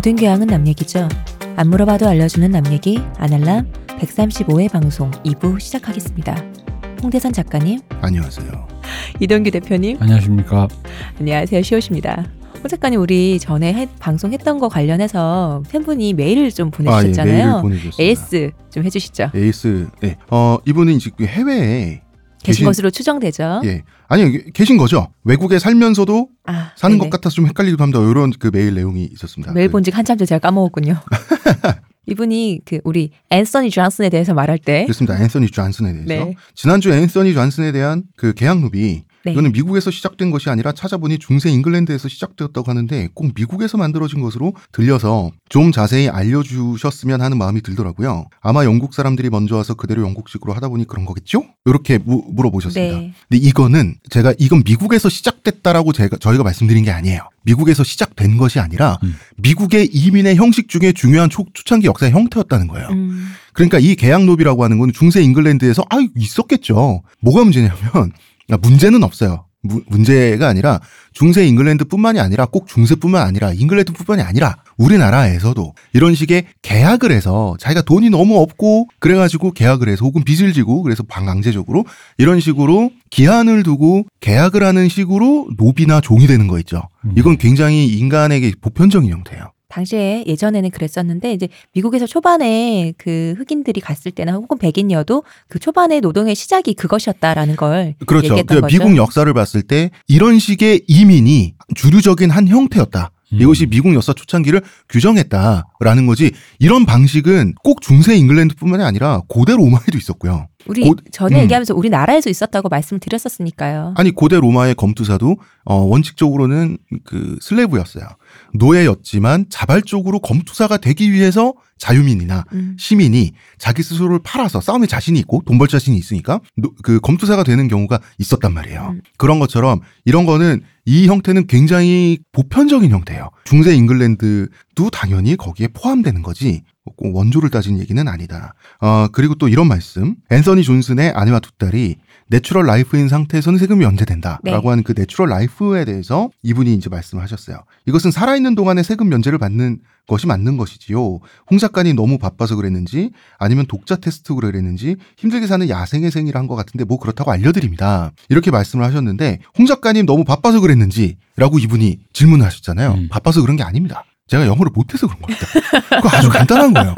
모든 교양은 남 얘기죠. 안 물어봐도 알려주는 남 얘기 아날람 135회 방송 2부 시작하겠습니다. 홍대선 작가님, 안녕하세요. 이동규 대표님, 안녕하십니까. 안녕하세요. 시호십니다. 홍 작가님 우리 전에 해- 방송했던 거 관련해서 팬분이 메일을 좀 아, 예, 메일을 보내주셨잖아요. 보내주셨습니다. AS 좀 해주시죠. 에이스. 네. 어, 이분은 지금 해외에 계신 것으로 추정되죠. 예. 아니, 계신 거죠. 외국에 살면서도 아, 사는 네네. 것 같아서 좀 헷갈리기도 합니다. 이런 그 메일 내용이 있었습니다. 메일 그- 본지 한참 전 제가 까먹었군요. 이분이 그 우리 앤서니 존슨에 대해서 말할 때 그렇습니다. 앤서니 존슨에 대해서. 네. 지난주 앤서니 존슨에 대한 그 계약 노비 네. 이거는 미국에서 시작된 것이 아니라 찾아보니 중세 잉글랜드에서 시작되었다고 하는데 꼭 미국에서 만들어진 것으로 들려서 좀 자세히 알려주셨으면 하는 마음이 들더라고요. 아마 영국 사람들이 먼저 와서 그대로 영국식으로 하다 보니 그런 거겠죠? 이렇게 무- 물어보셨습니다. 네. 근데 이거는 제가 이건 미국에서 시작됐다라고 제가 저희가 말씀드린 게 아니에요. 미국에서 시작된 것이 아니라 음. 미국의 이민의 형식 중에 중요한 초, 초창기 역사의 형태였다는 거예요. 음, 그러니까 이 계약노비라고 하는 건 중세 잉글랜드에서 아 있었겠죠. 뭐가 문제냐면 아, 문제는 없어요. 무- 문제가 아니라 중세 잉글랜드뿐만이 아니라 꼭 중세뿐만 아니라 잉글랜드뿐만이 아니라 우리나라에서도 이런 식의 계약을 해서 자기가 돈이 너무 없고 그래가지고 계약을 해서 혹은 빚을 지고 그래서 반강제적으로 이런 식으로 기한을 두고 계약을 하는 식으로 노비나 종이 되는 거 있죠. 음. 이건 굉장히 인간에게 보편적인 형태예요. 당시에 예전에는 그랬었는데 이제 미국에서 초반에 그 흑인들이 갔을 때나 혹은 백인이어도 그 초반의 노동의 시작이 그것이었다라는 걸 그렇죠. 얘기했던 그 거죠. 미국 역사를 봤을 때 이런 식의 이민이 주류적인 한 형태였다. 음. 이것이 미국 역사 초창기를 규정했다라는 거지. 이런 방식은 꼭 중세 잉글랜드뿐만이 아니라 고대 로마에도 있었고요. 우리 곧- 전에 음. 얘기하면서 우리나라에서 있었다고 말씀을 드렸었으니까요. 아니 고대 로마의 검투사도 어, 원칙적으로는 그 슬레브였어요. 노예였지만 자발적으로 검투사가 되기 위해서 자유민이나 음. 시민이 자기 스스로를 팔아서 싸움에 자신이 있고 돈 벌 자신이 있으니까 노- 그 검투사가 되는 경우가 있었단 말이에요. 음. 그런 것처럼 이런 거는 이 형태는 굉장히 보편적인 형태예요. 중세 잉글랜드도 당연히 거기에 포함되는 거지. 꼭 원조를 따진 얘기는 아니다. 어, 그리고 또 이런 말씀. 앤서니 존슨의 아내와 두 딸이 natural life인 상태에서는 세금이 면제된다. 네. 라고 하는 그 natural life에 대해서 이분이 이제 말씀을 하셨어요. 이것은 살아있는 동안에 세금 면제를 받는 것이 맞는 것이지요. 홍 작가님 너무 바빠서 그랬는지 아니면 독자 테스트로 그랬는지 힘들게 사는 야생의 생이라 한것 같은데 뭐 그렇다고 알려드립니다. 이렇게 말씀을 하셨는데 홍 작가님 너무 바빠서 그랬는지 라고 이분이 질문을 하셨잖아요. 음. 바빠서 그런 게 아닙니다. 제가 영어를 못해서 그런 겁니다. 그거 아주 간단한 거예요.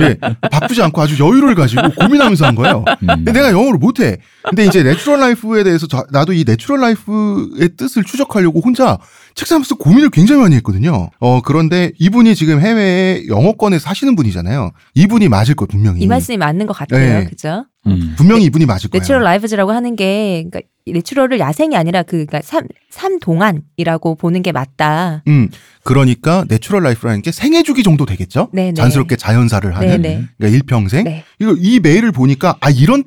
예, 바쁘지 않고 아주 여유를 가지고 고민하면서 한 거예요. 음. 근데 내가 영어를 못해. 근데 이제 natural life에 대해서 저- 나도 이 natural life의 뜻을 추적하려고 혼자 책상에서 고민을 굉장히 많이 했거든요. 어, 그런데 이분이 지금 해외에 영어권에 사시는 분이잖아요. 이분이 맞을 거 분명히. 이 말씀이 맞는 것 같아요. 네. 그죠? 음. 분명히 이분이 맞을 거예요. natural lives라고 하는 게 그러니까 natural을 야생이 아니라 그 그러니까 삶, 삶 동안이라고 보는 게 맞다. 음, 그러니까 natural life라는 게 생애 주기 정도 되겠죠? 네네. 자연스럽게 자연사를 하는. 네네. 그러니까 일평생. 네. 이거 이 메일을 보니까 아 이런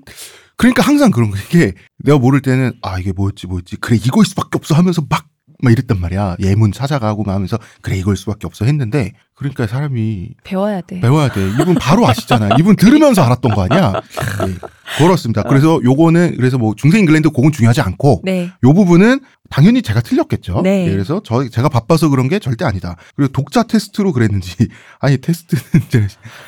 그러니까 항상 그런 거 이게 내가 모를 때는 아 이게 뭐였지 뭐였지 그래 이거일 수밖에 없어 하면서 막 막 이랬단 말이야. 예문 찾아가고 막 하면서 그래 이거일 수밖에 없어 했는데 그러니까 사람이 배워야 돼. 배워야 돼 이분 바로 아시잖아요 이분 들으면서 알았던 거 아니야 네, 그렇습니다 그래서 요거는 그래서 뭐 중세 잉글랜드 그건 중요하지 않고 네. 요 부분은 당연히 제가 틀렸겠죠. 네. 예, 그래서 저 제가 바빠서 그런 게 절대 아니다. 그리고 독자 테스트로 그랬는지 아니 테스트는 이제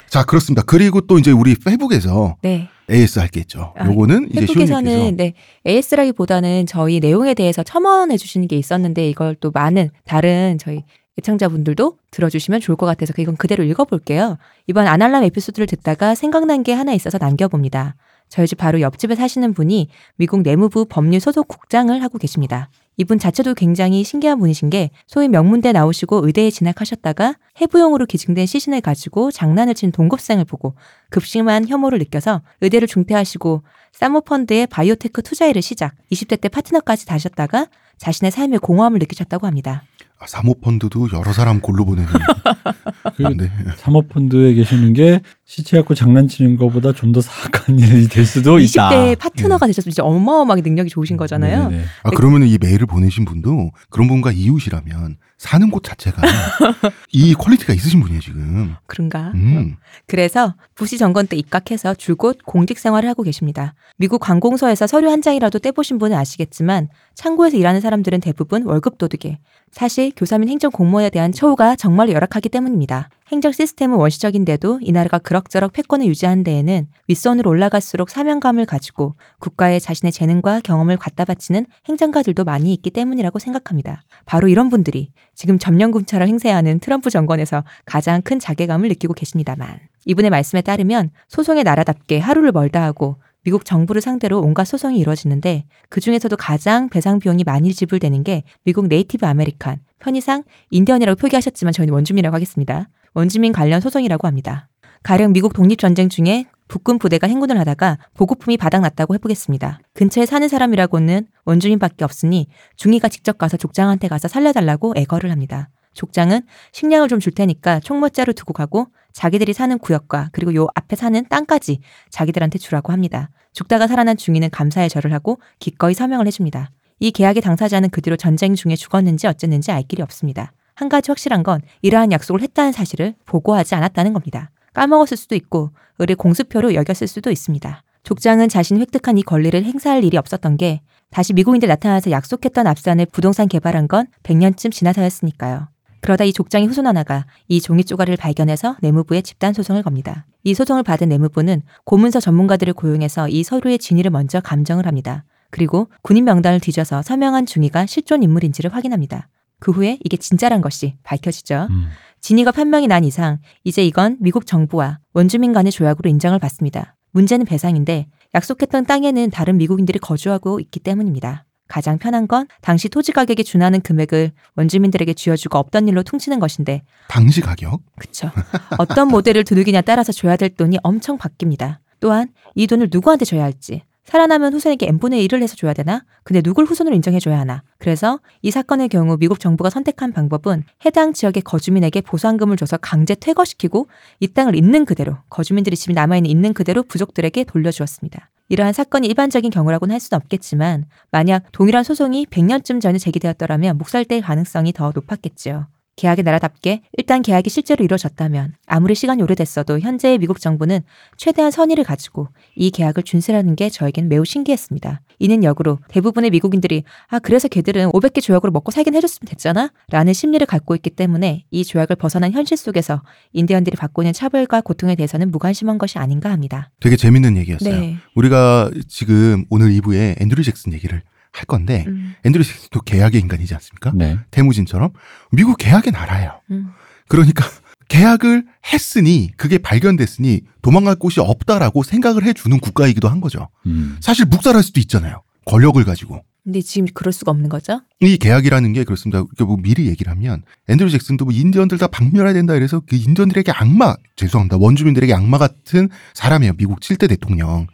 자 그렇습니다. 그리고 또 이제 우리 페북에서 네. AS 할 게 있죠. 아, 요거는 이제 페북에서는 네, AS라기보다는 저희 내용에 대해서 첨언해 주시는 게 있었는데 이걸 또 많은 다른 저희 애청자분들도 들어주시면 좋을 것 같아서 이건 그대로 읽어볼게요. 이번 아날람 에피소드를 듣다가 생각난 게 하나 있어서 남겨봅니다. 저희 집 바로 옆집에 사시는 분이 미국 내무부 법률 소속 국장을 하고 계십니다. 이분 자체도 굉장히 신기한 분이신 게 소위 명문대 나오시고 의대에 진학하셨다가 해부용으로 기증된 시신을 가지고 장난을 친 동급생을 보고 극심한 혐오를 느껴서 의대를 중퇴하시고 사모펀드의 바이오테크 투자 일을 시작, 20대 때 파트너까지 다셨다가 자신의 삶에 공허함을 느끼셨다고 합니다. 아, 사모펀드도 여러 사람 골로 보내는. 그 네. 사모펀드에 계시는 게 시체 갖고 장난치는 것보다 좀 더 사악한 일이 될 수도 있다. 20대 파트너가 되셨으면 진짜 어마어마하게 능력이 좋으신 거잖아요. 네네. 아 그러면 이 메일을 보내신 분도 그런 분과 이웃이라면 사는 곳 자체가 이 quality가 있으신 분이에요 지금. 그런가? 음. 그래서 부시 정권 때 입각해서 줄곧 공직 생활을 하고 계십니다. 미국 관공서에서 서류 한 장이라도 떼보신 분은 아시겠지만 창고에서 일하는 사람들은 대부분 월급 도둑에 사실 교사 및 행정 공무원에 대한 처우가 정말 열악하기 때문입니다. 행정 시스템은 원시적인데도 이 나라가 그럭저럭 패권을 유지한 데에는 윗선으로 올라갈수록 사명감을 가지고 국가에 자신의 재능과 경험을 갖다 바치는 행정가들도 많이 있기 때문이라고 생각합니다. 바로 이런 분들이 지금 점령군처럼 행세하는 트럼프 정권에서 가장 큰 자괴감을 느끼고 계십니다만 이분의 말씀에 따르면 소송의 나라답게 하루를 멀다 하고 미국 정부를 상대로 온갖 소송이 이루어지는데 그 중에서도 가장 배상 비용이 많이 지불되는 게 미국 Native American, 편의상 인디언이라고 표기하셨지만 저희는 원주민이라고 하겠습니다. 원주민 관련 소송이라고 합니다. 가령 미국 독립전쟁 중에 북군 부대가 행군을 하다가 보급품이 바닥났다고 해보겠습니다. 근처에 사는 사람이라고는 원주민밖에 없으니 중위가 직접 가서 족장한테 가서 살려달라고 애걸을 합니다. 족장은 식량을 좀 줄 테니까 총무자로 두고 가고 자기들이 사는 구역과 그리고 요 앞에 사는 땅까지 자기들한테 주라고 합니다. 죽다가 살아난 중위는 감사의 절을 하고 기꺼이 서명을 해줍니다. 이 계약의 당사자는 그 뒤로 전쟁 중에 죽었는지 어쨌는지 알 길이 없습니다. 한 가지 확실한 건 이러한 약속을 했다는 사실을 보고하지 않았다는 겁니다. 까먹었을 수도 있고 의뢰 공수표로 여겼을 수도 있습니다. 족장은 자신이 획득한 이 권리를 행사할 일이 없었던 게 다시 미국인들 나타나서 약속했던 앞산을 부동산 개발한 건 100년쯤 지나서였으니까요. 그러다 이 족장의 후손 하나가 이 종이 쪼가리를 발견해서 내무부에 집단 소송을 겁니다. 이 소송을 받은 내무부는 고문서 전문가들을 고용해서 이 서류의 진위를 먼저 감정을 합니다. 그리고 군인 명단을 뒤져서 서명한 중위가 실존 인물인지를 확인합니다. 그 후에 이게 진짜란 것이 밝혀지죠. 음. 진위가 판명이 난 이상 이제 이건 미국 정부와 원주민 간의 조약으로 인정을 받습니다. 문제는 배상인데 약속했던 땅에는 다른 미국인들이 거주하고 있기 때문입니다. 가장 편한 건 당시 토지 가격에 준하는 금액을 원주민들에게 쥐어주고 없던 일로 퉁치는 것인데 당시 가격? 그쵸. 어떤 모델을 두들기냐 따라서 줘야 될 돈이 엄청 바뀝니다. 또한 이 돈을 누구한테 줘야 할지 살아나면 후손에게 n분의 1을 해서 줘야 되나? 근데 누굴 후손으로 인정해줘야 하나? 그래서 이 사건의 경우 미국 정부가 선택한 방법은 해당 지역의 거주민에게 보상금을 줘서 강제 퇴거시키고 이 땅을 있는 그대로 거주민들이 집이 남아있는 있는 그대로 부족들에게 돌려주었습니다. 이러한 사건이 일반적인 경우라고는 할 수는 없겠지만 만약 동일한 소송이 100년쯤 전에 제기되었더라면 묵살될 가능성이 더 높았겠지요. 계약의 나라답게 일단 계약이 실제로 이루어졌다면 아무리 시간이 오래됐어도 현재의 미국 정부는 최대한 선의를 가지고 이 계약을 준수라는 게 저에겐 매우 신기했습니다. 이는 역으로 대부분의 미국인들이 아 그래서 걔들은 500개 조약으로 먹고 살긴 해줬으면 됐잖아 라는 심리를 갖고 있기 때문에 이 조약을 벗어난 현실 속에서 인디언들이 받고 있는 차별과 고통에 대해서는 무관심한 것이 아닌가 합니다. 되게 재밌는 얘기였어요. 네. 우리가 지금 오늘 2부에 앤드류 잭슨 얘기를 할 건데 음, 앤드류 잭슨도 계약의 인간이지 않습니까? 네. 태무진처럼 미국 계약의 나라예요. 음. 그러니까 계약을 했으니 그게 발견됐으니 도망갈 곳이 없다라고 생각을 해주는 국가이기도 한 거죠. 음. 사실 묵살할 수도 있잖아요. 권력을 가지고. 근데 지금 그럴 수가 없는 거죠? 이 계약이라는 게 그렇습니다. 이렇게 뭐 미리 얘기를 하면 앤드류 잭슨도 뭐 인디언들 다 박멸해야 된다 이래서 그 인디언들에게 악마 죄송합니다 원주민들에게 악마 같은 사람이에요. 미국 7대 대통령.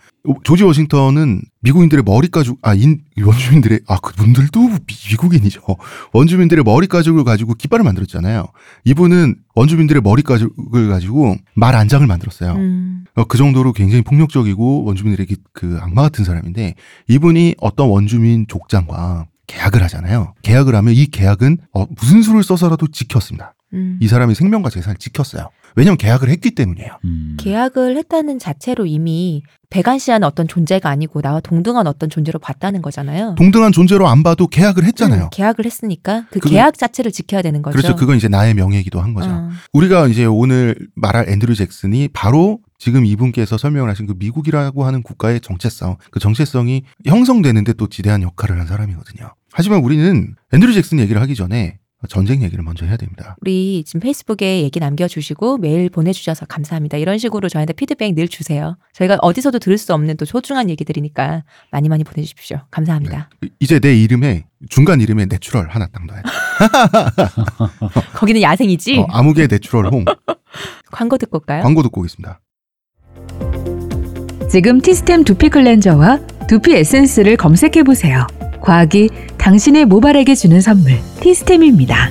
조지 워싱턴은 미국인들의 머리 가죽 아 인 원주민들의 아 그분들도 미- 미국인이죠. 원주민들의 머리 가죽을 가지고 깃발을 만들었잖아요. 이분은 원주민들의 머리 가죽을 가지고 말 안장을 만들었어요. 음, 어, 그 정도로 굉장히 폭력적이고 원주민들에게 그 악마 같은 사람인데 이분이 어떤 원주민 족장과 계약을 하잖아요. 계약을 하면 이 계약은 어, 무슨 수를 써서라도 지켰습니다. 음. 이 사람의 생명과 재산을 지켰어요. 왜냐하면 계약을 했기 때문이에요. 음. 계약을 했다는 자체로 이미 배관시하는 어떤 존재가 아니고 나와 동등한 어떤 존재로 봤다는 거잖아요. 동등한 존재로 안 봐도 계약을 했잖아요. 음, 계약을 했으니까 그 그건- 계약 자체를 지켜야 되는 거죠. 그렇죠. 그건 이제 나의 명예이기도 한 거죠. 어. 우리가 이제 오늘 말할 앤드류 잭슨이 바로 지금 이분께서 설명을 하신 그 미국이라고 하는 국가의 정체성, 그 정체성이 형성되는데 또 지대한 역할을 한 사람이거든요. 하지만 우리는 앤드류 잭슨 얘기를 하기 전에 전쟁 얘기를 먼저 해야 됩니다. 우리 지금 페이스북에 얘기 남겨주시고 메일 보내주셔서 감사합니다. 이런 식으로 저희한테 피드백 늘 주세요. 저희가 어디서도 들을 수 없는 또 소중한 얘기들이니까 많이 많이 보내주십시오. 감사합니다. 이제 내 이름에 중간 이름에 natural 하나 딱 넣어야 돼. 거기는 야생이지? 어, 아무개 natural 홍 광고 듣고 올까요? 광고 듣고 오겠습니다. 지금 티스템 두피 클렌저와 두피 에센스를 검색해 보세요. 과학이 당신의 모발에게 주는 선물 티스템입니다.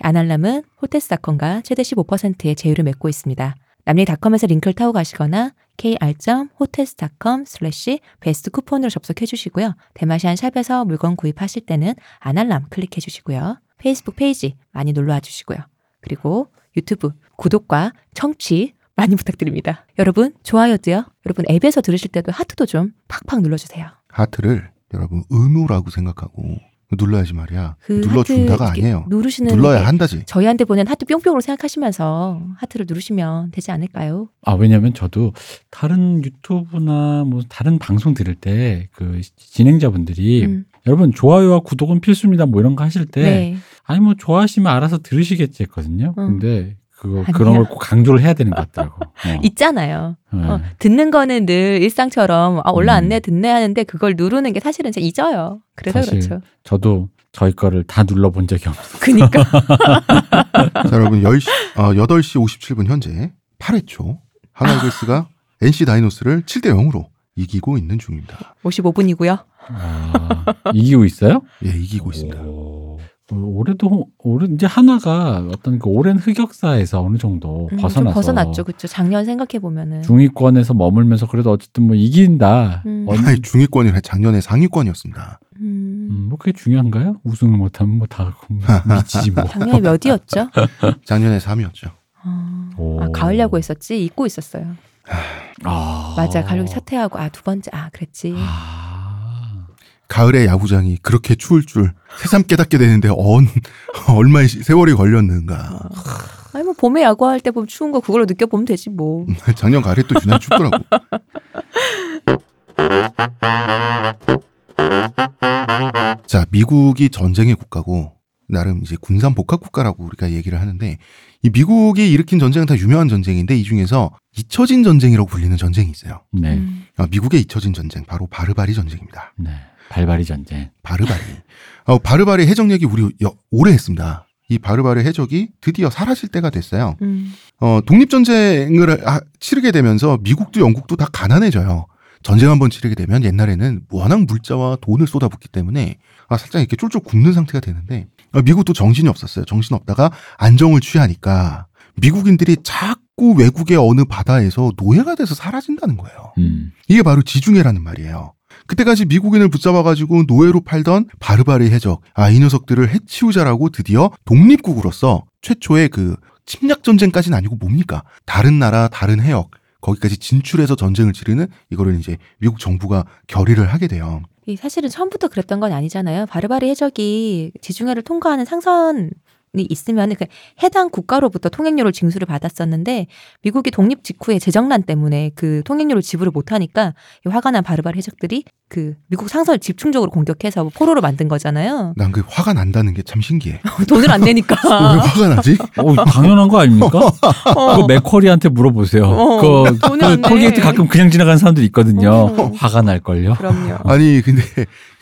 아날람은 호텔스닷컴과 최대 15%의 제휴를 맺고 있습니다. 남리닷컴에서 링크를 타고 가시거나 kr.hotels.com 슬래시 베스트 쿠폰으로 접속해 주시고요. 대마시안 샵에서 물건 구입하실 때는 아날람 클릭해 주시고요. 페이스북 페이지 많이 놀러와 주시고요. 그리고 유튜브 구독과 청취 많이 부탁드립니다. 여러분 좋아요도요. 여러분 앱에서 들으실 때도 하트도 좀 팍팍 눌러주세요. 하트를 여러분 의무라고 생각하고 눌러야지 말이야. 그 눌러준다가 아니에요. 누르시는 눌러야 게 한다지. 저희한테 보낸 하트 뿅뿅으로 생각하시면서 하트를 누르시면 되지 않을까요? 아 왜냐면 저도 다른 유튜브나 뭐 다른 방송 들을 때 그 진행자분들이 음, 여러분 좋아요와 구독은 필수입니다 뭐 이런 거 하실 때 네. 아니 뭐 좋아하시면 알아서 들으시겠지 했거든요. 음. 근데 그거 아니야. 그런 걸 꼭 강조를 해야 되는 것 같더라고. 어. 있잖아요. 네. 어, 듣는 거는 늘 일상처럼 아 올라왔네 음. 듣네 하는데 그걸 누르는 게 사실은 진짜 잊어요. 그래서 사실. 그렇죠. 저도 저희 거를 다 눌러본 적이 없어요. 그니까 자, 여러분 10시, 어, 8시 57분 현재 8회 초 하나이글스가 NC 다이노스를 7대 0으로 이기고 있는 중입니다. 55분이고요. 아, 이기고 있어요? 예, 이기고 있습니다. 오, 어, 올해도 올해 이제 하나가 어떤 그 오랜 흑역사에서 어느 정도 음, 벗어나서 좀 벗어났죠, 그렇죠. 작년 생각해 보면은 중위권에서 머물면서 그래도 어쨌든 뭐 이긴다. 음. 어, 아니, 중위권이 작년에 상위권이었습니다. 음, 음, 뭐 그게 중요한가요? 우승을 못하면 뭐다 미치지 뭐. 작년에 몇이었죠? 작년에 3위였죠. 어, 오. 아 가을 야구 했었지 잊고 있었어요. 아, 맞아, 가을 야구 사퇴하고 아 두 번째 아 그랬지. 아, 가을에 야구장이 그렇게 추울 줄 새삼 깨닫게 되는데 언 얼마의 시- 세월이 걸렸는가. 어. 아니 뭐 봄에 야구할 때 보면 추운 거 그걸로 느껴보면 되지 뭐. 작년 가을에 또 유난히 춥더라고. 자, 미국이 전쟁의 국가고 나름 이제 군산 복합 국가라고 우리가 얘기를 하는데 이 미국이 일으킨 전쟁은 다 유명한 전쟁인데 이 중에서 잊혀진 전쟁이라고 불리는 전쟁이 있어요. 네, 음. 아, 미국의 잊혀진 전쟁 바로 바르바리 전쟁입니다. 네, 발발이 전쟁. 바르바리. 어, 바르바리 해적 얘기 우리 여- 오래 했습니다. 이 바르바리 해적이 드디어 사라질 때가 됐어요. 음. 어, 독립전쟁을 하- 치르게 되면서 미국도 영국도 다 가난해져요. 전쟁 한 번 치르게 되면 옛날에는 워낙 물자와 돈을 쏟아붓기 때문에 아, 살짝 이렇게 쫄쫄 굶는 상태가 되는데 아, 미국도 정신이 없었어요. 정신 없다가 안정을 취하니까 미국인들이 자꾸 외국의 어느 바다에서 노예가 돼서 사라진다는 거예요. 음, 이게 바로 지중해라는 말이에요. 그때까지 미국인을 붙잡아가지고 노예로 팔던 바르바리 해적, 아, 이 녀석들을 해치우자라고 드디어 독립국으로서 최초의 그 침략 전쟁까지는 아니고 뭡니까? 다른 나라, 다른 해역, 거기까지 진출해서 전쟁을 치르는 이거를 이제 미국 정부가 결의를 하게 돼요. 이 사실은 처음부터 그랬던 건 아니잖아요. 바르바리 해적이 지중해를 통과하는 상선이 있으면 그 해당 국가로부터 통행료를 징수를 받았었는데 미국이 독립 직후에 재정난 때문에 그 통행료를 지불을 못하니까 이 화가 난 바르바리 해적들이 그 미국 상선을 집중적으로 공격해서 포로로 만든 거잖아요. 난 그 화가 난다는 게 참 신기해. 돈을 안 내니까. 왜 화가 나지? 어, 당연한 거 아닙니까? 어. 그거 맥커리한테 물어보세요. 어, 그, 그. 톨게이트 가끔 그냥 지나가는 사람들 있거든요. 어. 화가 날걸요. 그럼요. 아니, 근데,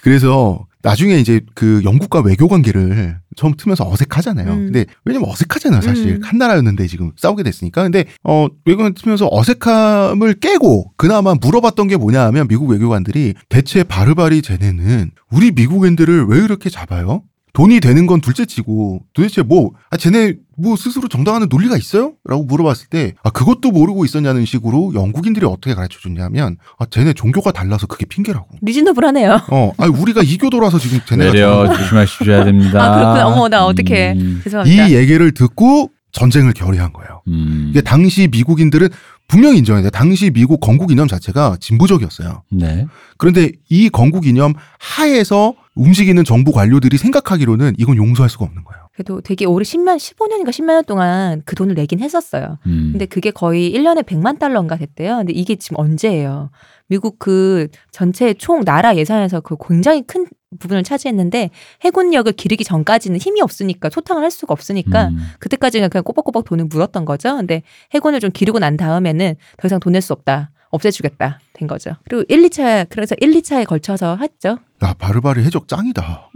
그래서 나중에 이제 그 영국과 외교 관계를 처음 트면서 어색하잖아요. 음. 근데 왜냐면 어색하잖아요, 사실. 음. 한 나라였는데 지금 싸우게 됐으니까. 근데 어 외교관 트면서 어색함을 깨고 그나마 물어봤던 게 뭐냐 하면 미국 외교관들이 대체 바르바리 쟤네는 우리 미국인들을 왜 이렇게 잡아요? 돈이 되는 건 둘째치고 도대체 뭐 아, 쟤네 뭐 스스로 정당하는 논리가 있어요? 라고 물어봤을 때 아, 그것도 모르고 있었냐는 식으로 영국인들이 어떻게 가르쳐 줬냐면 아, 쟤네 종교가 달라서 그게 핑계라고. 리즈너블하네요. 어, 아니 우리가 이교도라서 지금 쟤네가 내려 조심하셔야 됩니다. 아 그렇구나. 어머 나 어떻게 음, 죄송합니다. 이 얘기를 듣고 전쟁을 결의한 거예요. 음. 이게 당시 미국인들은 분명히 인정해야 돼요. 당시 미국 건국 이념 자체가 진보적이었어요. 네. 그런데 이 건국 이념 하에서 움직이는 정부 관료들이 생각하기로는 이건 용서할 수가 없는 거예요. 그래도 되게 오래 10년, 15년인가 10만 년 동안 그 돈을 내긴 했었어요. 음. 근데 그게 거의 1년에 100만 달러인가 됐대요. 근데 이게 지금 언제예요? 미국 그 전체 총 나라 예산에서 그 굉장히 큰 부분을 차지했는데 해군력을 기르기 전까지는 힘이 없으니까 소탕을 할 수가 없으니까 음. 그때까지는 그냥 꼬박꼬박 돈을 물었던 거죠. 근데 해군을 좀 기르고 난 다음에는 더 이상 돈 낼 수 없다. 없애주겠다. 된 거죠. 그리고 1, 2차, 그래서 1, 2차에 걸쳐서 했죠. 야, 바르바리 해적 짱이다.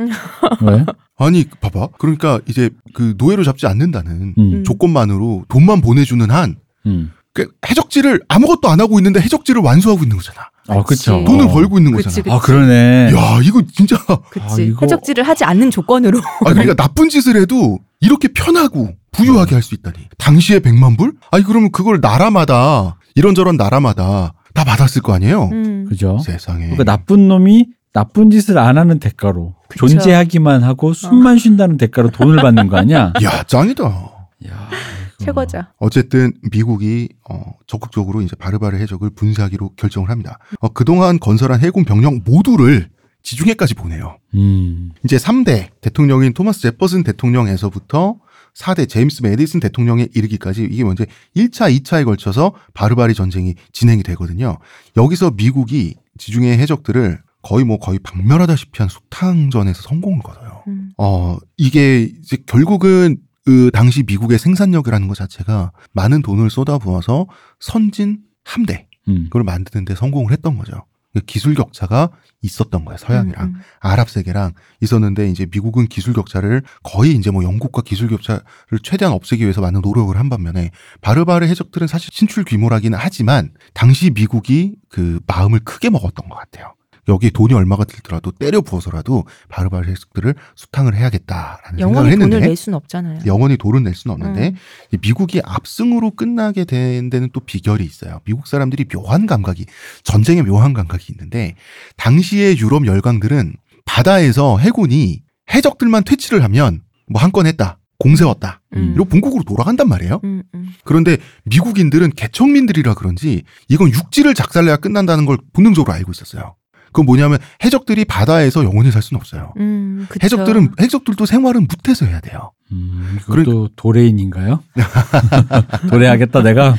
왜? 아니, 봐봐. 그러니까 이제 그 노예로 잡지 않는다는 음. 조건만으로 돈만 보내주는 한 음. 그 해적지를 아무것도 안 하고 있는데 해적지를 완수하고 있는 거잖아. 어, 그쵸. 그치. 돈을 어. 벌고 있는 그치, 거잖아. 그치. 아, 그러네. 야, 이거 진짜 그치. 아, 이거- 해적질을 하지 않는 조건으로. 아 그러니까 나쁜 짓을 해도 이렇게 편하고 부유하게 할 수 있다니. 당시에 100만 불? 아니 그러면 그걸 나라마다 이런저런 나라마다 다 받았을 거 아니에요. 음. 그죠? 세상에. 그러니까 나쁜 놈이 나쁜 짓을 안 하는 대가로 그쵸. 존재하기만 하고 숨만 쉰다는 대가로 돈을 받는 거 아니야? 야 짱이다. 야. 최고죠. 어쨌든 미국이 어, 적극적으로 이제 바르바르 해적을 분쇄하기로 결정을 합니다. 어, 그동안 건설한 해군 병력 모두를 지중해까지 보내요. 음. 이제 3대 대통령인 토마스 제퍼슨 대통령에서부터 4대 제임스 메디슨 대통령에 이르기까지 이게 먼저 1차, 2차에 걸쳐서 바르바리 전쟁이 진행이 되거든요. 여기서 미국이 지중해 해적들을 거의 뭐 거의 박멸하다시피 한 소탕전에서 성공을 거둬요. 음. 어, 이게 이제 결국은 그 당시 미국의 생산력이라는 것 자체가 많은 돈을 쏟아부어서 선진 함대 음. 그걸 만드는데 성공을 했던 거죠. 그 기술 격차가 있었던 거예요. 서양이랑 음, 음. 아랍 세계랑 있었는데 이제 미국은 기술 격차를 거의 이제 뭐 영국과 기술 격차를 최대한 없애기 위해서 많은 노력을 한 반면에 바르바르 해적들은 사실 신출 규모라기는 하지만 당시 미국이 그 마음을 크게 먹었던 것 같아요. 여기에 돈이 얼마가 들더라도 때려 부어서라도 바르바르 해적들을 수탕을 해야겠다라는 생각을 영원히 했는데 돈을 낼 수는 없잖아요. 영원히 돈은 낼 수는 없는데 음. 이 미국이 압승으로 끝나게 된 데는 또 비결이 있어요. 미국 사람들이 묘한 감각이 전쟁에 묘한 감각이 있는데 당시의 유럽 열강들은 바다에서 해군이 해적들만 퇴치를 하면 뭐 한 건 했다. 공세웠다. 음. 이러고 본국으로 돌아간단 말이에요. 음, 음. 그런데 미국인들은 개척민들이라 그런지 이건 육지를 작살내야 끝난다는 걸 본능적으로 알고 있었어요. 그건 뭐냐면 해적들이 바다에서 영원히 살 수는 없어요. 음. 해적들은 해적들도 생활은 묻해서 해야 돼요. 음, 그것도 도레인인가요? 도래하겠다 내가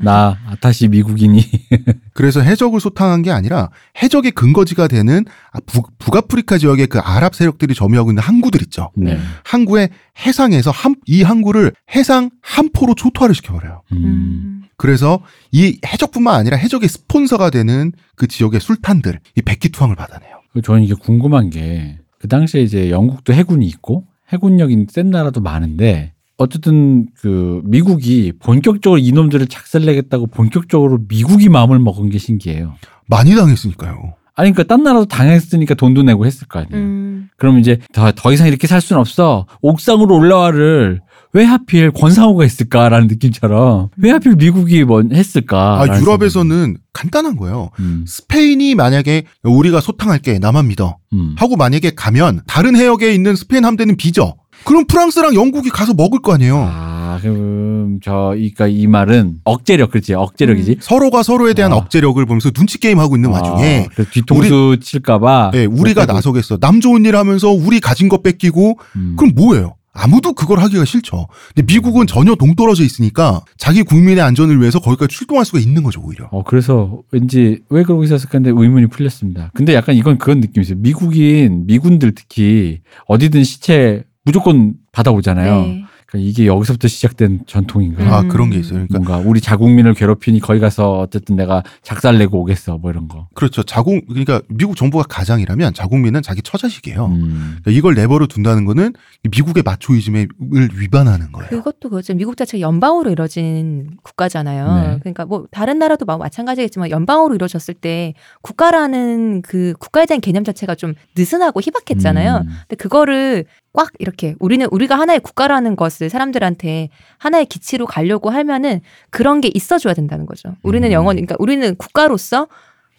나 다시 미국인이 그래서 해적을 소탕한 게 아니라 해적의 근거지가 되는 아, 북, 북아프리카 지역의 그 아랍 세력들이 점유하고 있는 항구들 있죠. 네. 항구의 해상에서 한, 이 항구를 해상 한포로 초토화를 시켜버려요. 음. 음. 그래서 이 해적뿐만 아니라 해적의 스폰서가 되는 그 지역의 술탄들, 이 백기투항을 받아내요. 그 저는 이게 궁금한 게 그 당시에 이제 영국도 해군이 있고 해군력이 센 나라도 많은데 어쨌든 그 미국이 본격적으로 이놈들을 작살내겠다고 본격적으로 미국이 마음을 먹은 게 신기해요. 많이 당했으니까요. 아니 그러니까 딴 나라도 당했으니까 돈도 내고 했을 거 아니에요. 음. 그럼 이제 더, 더 이상 이렇게 살 수는 없어. 옥상으로 올라와를 왜 하필 권상우가 했을까라는 느낌처럼 왜 하필 미국이 뭐 했을까? 아, 유럽에서는 간단한 거예요. 음, 스페인이 만약에 우리가 소탕할게, 나만 믿어. 음. 하고 만약에 가면 다른 해역에 있는 스페인 함대는 빚어. 그럼 프랑스랑 영국이 가서 먹을 거 아니에요. 아, 그럼 저, 그러니까 이 말은 억제력, 그렇지? 억제력이지. 서로가 서로에 대한 아. 억제력을 보면서 눈치 게임 하고 있는 와중에 아, 그래서 뒤통수 칠까봐. 예, 우리가 나서겠어. 남 좋은 일 하면서 우리 가진 거 뺏기고 음. 그럼 뭐예요? 아무도 그걸 하기가 싫죠. 근데 미국은 전혀 동떨어져 있으니까 자기 국민의 안전을 위해서 거기까지 출동할 수가 있는 거죠, 오히려. 어, 그래서 왠지 왜 그러고 있었을까 했는데 의문이 풀렸습니다. 근데 약간 이건 그런 느낌이 있어요. 미국인, 미군들 특히 어디든 시체 무조건 받아오잖아요. 네. 그러니까 이게 여기서부터 시작된 전통인가? 아, 음. 그런 게 있어요. 그러니까 뭔가 우리 자국민을 괴롭히니 거기 가서 어쨌든 내가 작살 내고 오겠어 뭐 이런 거. 그렇죠. 자국 그러니까 미국 정부가 가장이라면 자국민은 자기 처자식이에요. 음. 그러니까 이걸 내버려 둔다는 거는 미국의 마초이즘을 위반하는 거예요. 그것도 그렇죠. 미국 자체가 연방으로 이루어진 국가잖아요. 네. 그러니까 뭐 다른 나라도 마- 마찬가지겠지만 연방으로 이루어졌을 때 국가라는 그 국가에 대한 개념 자체가 좀 느슨하고 희박했잖아요. 음. 근데 그거를 꽉 이렇게 우리는 우리가 하나의 국가라는 것을 사람들한테 하나의 기치로 가려고 하면은 그런 게 있어줘야 된다는 거죠. 우리는 음. 영원히 그러니까 우리는 국가로서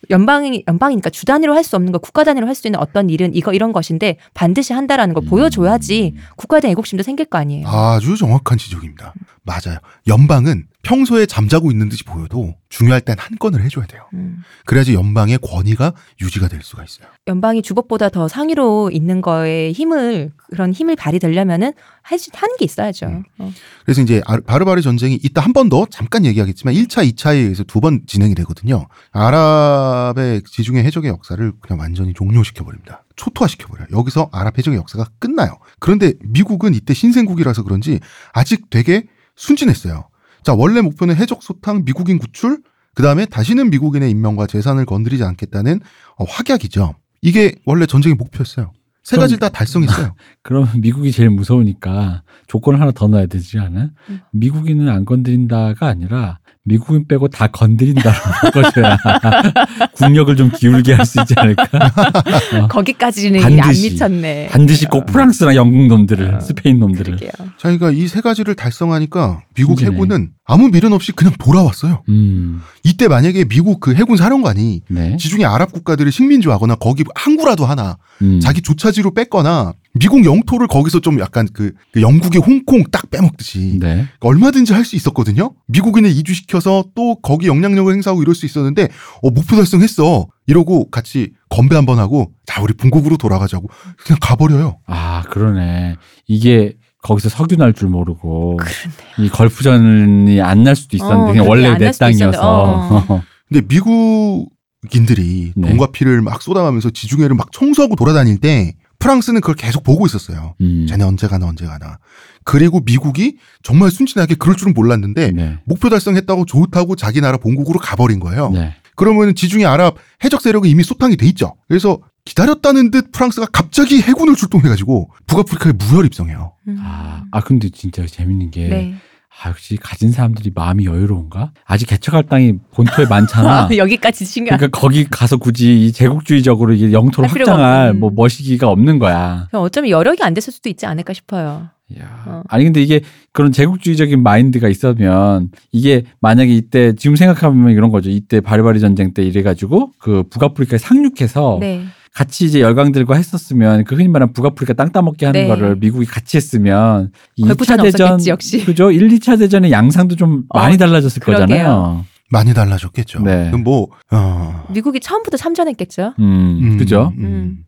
연방이 연방이니까 주 단위로 할 수 없는 거 국가 단위로 할 수 있는 어떤 일은 이거 이런 것인데 반드시 한다라는 걸 보여줘야지 음. 국가에 대한 애국심도 생길 거 아니에요. 아주 정확한 지적입니다. 맞아요. 연방은 평소에 잠자고 있는 듯이 보여도 중요할 땐 한 건을 해줘야 돼요. 음. 그래야지 연방의 권위가 유지가 될 수가 있어요. 연방이 주법보다 더 상위로 있는 거에 힘을 그런 힘을 발휘되려면은 할수 하는 게 있어야죠. 음. 어. 그래서 이제 아- 바르바르 전쟁이 이따 한 번 더 잠깐 얘기하겠지만 1차, 2차에 의해서 두 번 진행이 되거든요. 아랍의 지중해 해적의 역사를 그냥 완전히 종료시켜 버립니다. 초토화시켜 버려요. 여기서 아랍 해적의 역사가 끝나요. 그런데 미국은 이때 신생국이라서 그런지 아직 되게 순진했어요. 자, 원래 목표는 해적 소탕, 미국인 구출, 그 다음에 다시는 미국인의 인명과 재산을 건드리지 않겠다는 어, 확약이죠. 이게 원래 전쟁의 목표였어요. 세 그럼- 가지를 다 달성했어요. 그러면 미국이 제일 무서우니까 조건을 하나 더 넣어야 되지 않아? 음. 미국인은 안 건드린다가 아니라 미국인 빼고 다 건드린다로 바꿔줘야 국력을 좀 기울게 할 수 있지 않을까? 거기까지는 반드시. 안 미쳤네. 반드시 꼭 프랑스나 영국 놈들을, 아, 스페인 놈들을. 그러게요. 자기가 이 세 가지를 달성하니까 미국 힘드네. 해군은 아무 미련 없이 그냥 돌아왔어요. 음, 이때 만약에 미국 그 해군 사령관이 네. 지중해 아랍 국가들을 식민지하거나 거기 항구라도 하나 음. 자기 조차 지로 뺐거나 미국 영토를 거기서 좀 약간 그, 그 영국의 홍콩 딱 빼먹듯이 네. 얼마든지 할 수 있었거든요. 미국인을 이주시켜서 또 거기 영향력을 행사하고 이럴 수 있었는데 어 목표 달성했어. 이러고 같이 건배 한번 하고 자 우리 본국으로 돌아가자고 그냥 가버려요. 아, 그러네. 이게 거기서 석유 날 줄 모르고 그러네. 이 걸프전이 안 날 수도 있었는데 어, 그냥 그게 원래 내 있었는데, 땅이어서. 근데 미국인들이 네. 돈과 피를 막 쏟아가면서 지중해를 막 청소하고 돌아다닐 때 프랑스는 그걸 계속 보고 있었어요. 음. 쟤네 언제 가나 언제 가나. 그리고 미국이 정말 순진하게 그럴 줄은 몰랐는데 네. 목표 달성했다고 좋다고 자기 나라 본국으로 가버린 거예요. 네. 그러면 지중해 아랍 해적 세력이 이미 소탕이 돼 있죠. 그래서 기다렸다는 듯 프랑스가 갑자기 해군을 출동해가지고 북아프리카에 무혈 입성해요. 음. 아, 아 근데 진짜 재밌는 게 네. 아, 역시 가진 사람들이 마음이 여유로운가? 아직 개척할 땅이 본토에 많잖아. 여기까지 신경. 그러니까 거기 가서 굳이 이 제국주의적으로 이게 영토를 할 필요가 확장할 없- 음. 뭐 머시기가 없는 거야. 어쩌면 여력이 안 됐을 수도 있지 않을까 싶어요. 야. 어. 아니 근데 이게 그런 제국주의적인 마인드가 있으면 이게 만약에 이때 지금 생각하면 이런 거죠. 이때 바리바리 전쟁 때 이래가지고 그 북아프리카에 상륙해서 네. 같이 이제 열강들과 했었으면 그 흔히 말하는 북아프리카 땅 따먹게 하는 네. 거를 미국이 같이 했으면 이 걸프전 2차 대전 없었겠지, 역시. 그죠? 1, 2차 대전의 양상도 좀 어, 많이 달라졌을 그러게요. 거잖아요. 많이 달라졌겠죠. 네. 그럼 뭐 어, 미국이 처음부터 참전했겠죠. 음, 음, 그죠? 음.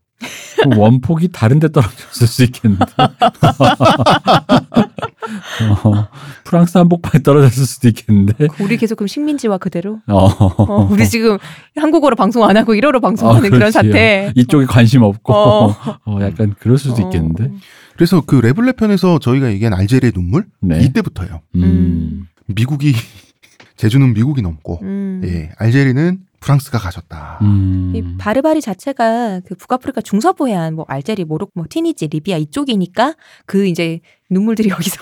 그 원폭이 다른 데 떨어졌을 수 있겠는데. 어, 프랑스 한복판에 떨어졌을 수도 있겠는데. 우리 계속 그럼 식민지와 그대로. 어. 어, 우리 지금 한국어로 방송 안 하고 일어로 방송하는 어, 그런. 사태. 이쪽에 관심 없고 어. 어, 약간 그럴 수도 어. 있겠는데. 그래서 그 레블레 편에서 저희가 얘기한 알제리의 눈물 네. 이때부터요. 음. 미국이 제주는 미국이 넘고 음. 예, 알제리는 프랑스가 가졌다. 음. 이 바르바리 자체가 그 북아프리카 중서부 해안, 뭐 알제리, 모로코, 뭐 티니지, 리비아 이쪽이니까 그 이제 눈물들이 여기서